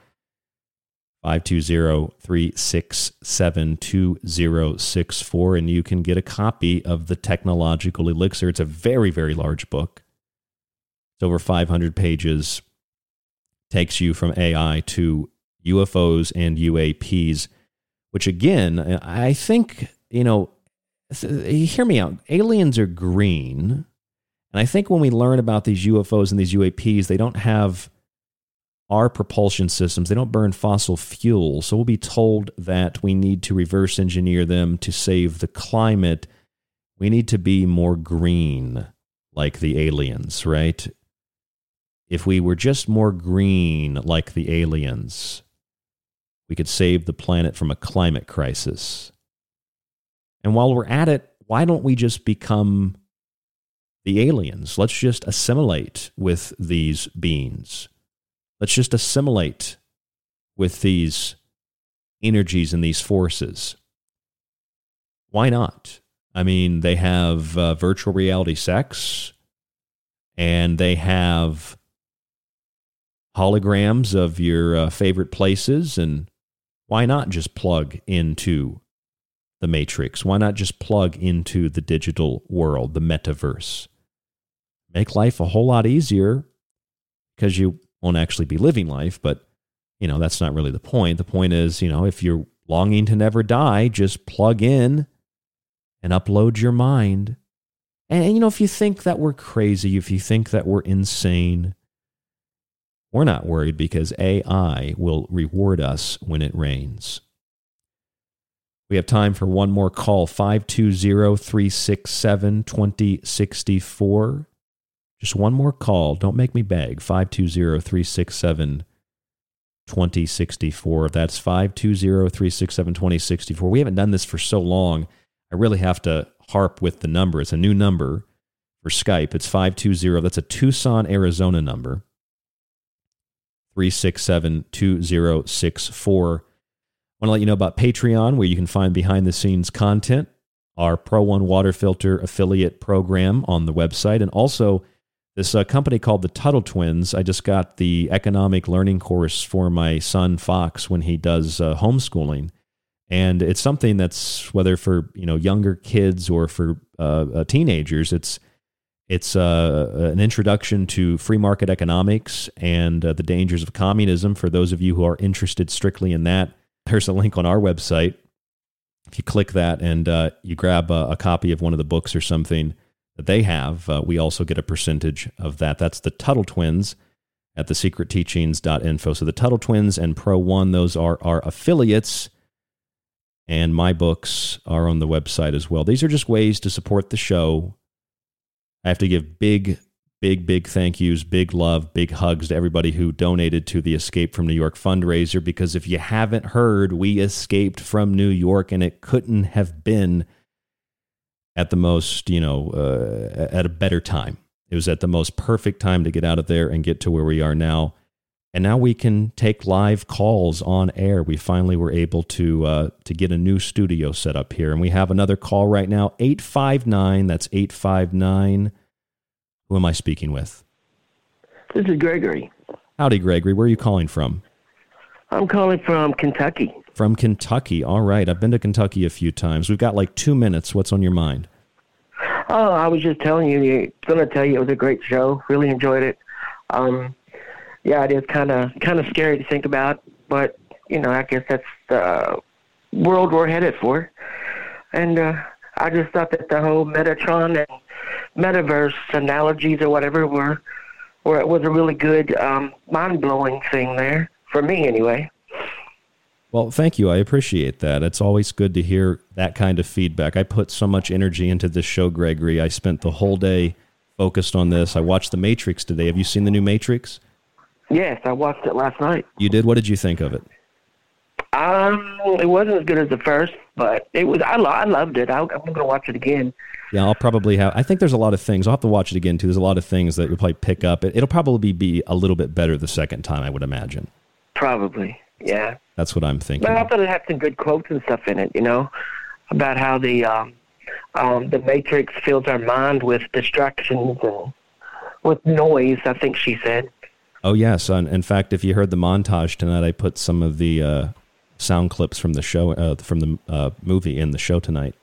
520-367-2064 and you can get a copy of the technological elixir. It's a very very large book. It's over 500 pages. Takes you from ai to ufos and uaps which again i think you know hear me out aliens are green and i think when we learn about these ufos and these uaps they don't have our propulsion systems. They don't burn fossil fuel. So we'll be told that we need to reverse engineer them to save the climate. We need to be more green, like the aliens, right? If we were just more green, like the aliens, we could save the planet from a climate crisis. And while we're at it, why don't we just become the aliens? Let's just assimilate with these beings Let's just assimilate with these energies and these forces. Why not? I mean, they have uh, virtual reality sex and they have holograms of your uh, favorite places. And why not just plug into the matrix? Why not just plug into the digital world, the metaverse? Make life a whole lot easier because you won't actually be living life, but you know, that's not really the point. The point is, you know, if you're longing to never die, just plug in and upload your mind. And, you know, if you think that we're crazy, if you think that we're insane, we're not worried because AI will reward us when it rains. We have time for one more call 520 367 2064. Just one more call. Don't make me beg. 520 367 2064. That's 520 367 2064. We haven't done this for so long. I really have to harp with the number. It's a new number for Skype. It's 520. That's a Tucson, Arizona number. 367 2064. Want to let you know about Patreon, where you can find behind the scenes content, our Pro One Water Filter affiliate program on the website, and also this uh, company called the Tuttle Twins. I just got the economic learning course for my son Fox when he does uh, homeschooling, and it's something that's whether for you know younger kids or for uh, uh teenagers. It's it's uh, an introduction to free market economics and uh, the dangers of communism. For those of you who are interested strictly in that, there's a link on our website. If you click that and you grab a, a copy of one of the books or something that they have, uh, we also get a percentage of that. That's the Tuttle Twins at the secretteachings.info. So the Tuttle Twins and Pro One, those are our affiliates. And my books are on the website as well. These are just ways to support the show. I have to give big, big, big thank yous, big love, big hugs to everybody who donated to the Escape from New York fundraiser. Because if you haven't heard, we escaped from New York and it couldn't have been at the most, you know, uh, at a better time. It was at the most perfect time to get out of there and get to where we are now. And now we can take live calls on air. We finally were able to uh, to get a new studio set up here, and we have another call right now. Eight five nine. That's eight five nine. Who am I speaking with? This is Gregory. Howdy, Gregory. Where are you calling from? I'm calling from Kentucky. From Kentucky. All right. I've been to Kentucky a few times. We've got like two minutes. What's on your mind? Oh, I was just telling you, going to tell you it was a great show. Really enjoyed it. Um, yeah, it is kind of kind of scary to think about, but you know, I guess that's the world we're headed for. And uh, I just thought that the whole Metatron and metaverse analogies or whatever were, were it was a really good, um, mind blowing thing there for me anyway. Well, thank you. I appreciate that. It's always good to hear that kind of feedback. I put so much energy into this show, Gregory. I spent the whole day focused on this. I watched The Matrix today. Have you seen the new Matrix? Yes, I watched it last night. You did? What did you think of it? Um, it wasn't as good as the first, but it was. I, lo- I loved it. I, I'm going to watch it again. Yeah, I'll probably have. I think there's a lot of things. I'll have to watch it again too. There's a lot of things that you'll probably pick up. It, it'll probably be a little bit better the second time, I would imagine. Probably, yeah. That's what I'm thinking. But I thought it had some good quotes and stuff in it. You know, about how the um, um, the Matrix fills our mind with distractions and with noise. I think she said. Oh yes, and in fact, if you heard the montage tonight, I put some of the uh, sound clips from the show, uh, from the uh, movie in the show tonight.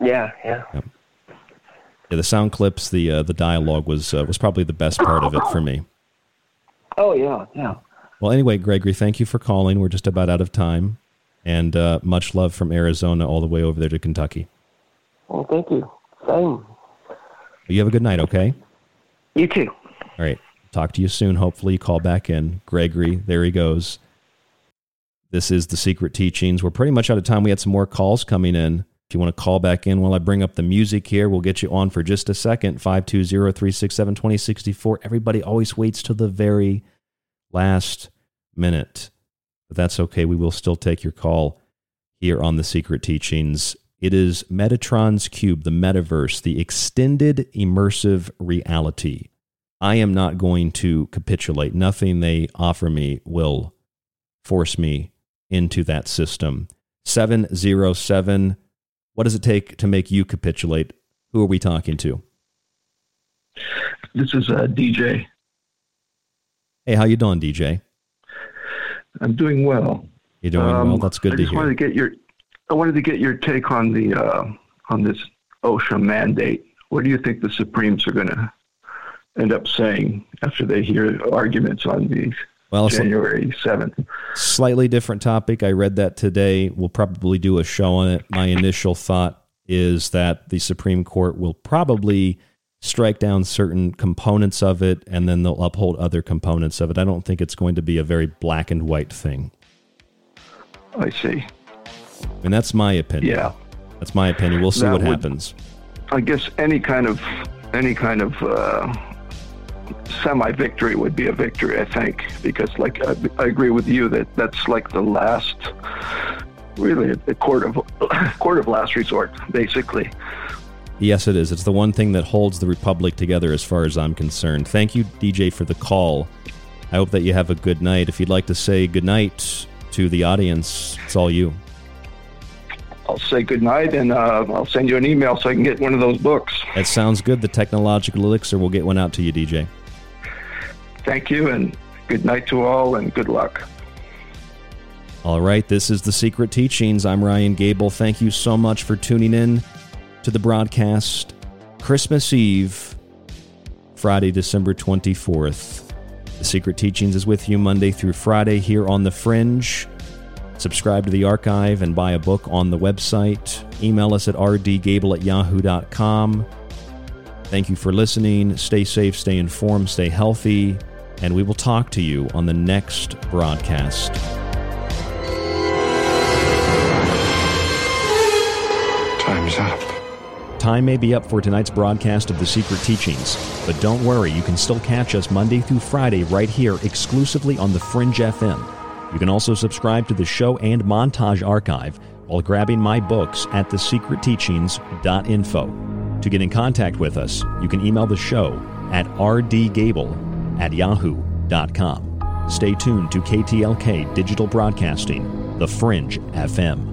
Yeah, yeah. Yeah, the sound clips, the uh, the dialogue was uh, was probably the best part of it for me. Oh yeah, yeah. Well, anyway, Gregory, thank you for calling. We're just about out of time, and uh, much love from Arizona all the way over there to Kentucky. Well, thank you. Same. You have a good night, okay? You too. All right. Talk to you soon. Hopefully, you call back in. Gregory, there he goes. This is the Secret Teachings. We're pretty much out of time. We had some more calls coming in. If you want to call back in while I bring up the music here, we'll get you on for just a second. 520 367 2064. Everybody always waits till the very last minute. But that's okay. We will still take your call here on the Secret Teachings. It is Metatron's Cube, the metaverse, the extended immersive reality. I am not going to capitulate. Nothing they offer me will force me into that system. 707. What does it take to make you capitulate? Who are we talking to? This is uh, DJ. Hey, how you doing, DJ? I'm doing well. You're doing well? That's good Um, I to hear. wanted to get your, I wanted to get your take on the uh, on this OSHA mandate. What do you think the Supremes are going to end up saying after they hear arguments on the Well, January seventh? Slightly different topic. I read that today. We'll probably do a show on it. My initial thought is that the Supreme Court will probably strike down certain components of it and then they'll uphold other components of it. I don't think it's going to be a very black and white thing. I see. And that's my opinion. Yeah. That's my opinion. We'll see That what would- happens. I guess any kind of any kind of uh, semi-victory would be a victory. I think because, like, I, I agree with you that that's like the last, really, the court of court of last resort, basically. Yes, it is. It's the one thing that holds the Republic together as far as I'm concerned. Thank you, DJ, for the call. I hope that you have a good night. If you'd like to say good night to the audience, it's all you. I'll say good night, and uh, I'll send you an email so I can get one of those books. That sounds good. The technological elixir will get one out to you, DJ. Thank you, and good night to all, and good luck. All right, this is The Secret Teachings. I'm Ryan Gable. Thank you so much for tuning in to the broadcast. Christmas Eve, Friday, December 24th. The Secret Teachings is with you Monday through Friday here on The Fringe. Subscribe to the archive and buy a book on the website. Email us at rdgable at yahoo.com. Thank you for listening. Stay safe, stay informed, stay healthy, and we will talk to you on the next broadcast. Time's up. Time may be up for tonight's broadcast of The Secret Teachings, but don't worry, you can still catch us Monday through Friday right here exclusively on The Fringe FM. You can also subscribe to the show and montage archive while grabbing my books at thesecretteachings.info. To get in contact with us, you can email the show at rdgable at yahoo.com. Stay tuned to KTLK Digital Broadcasting, The Fringe FM.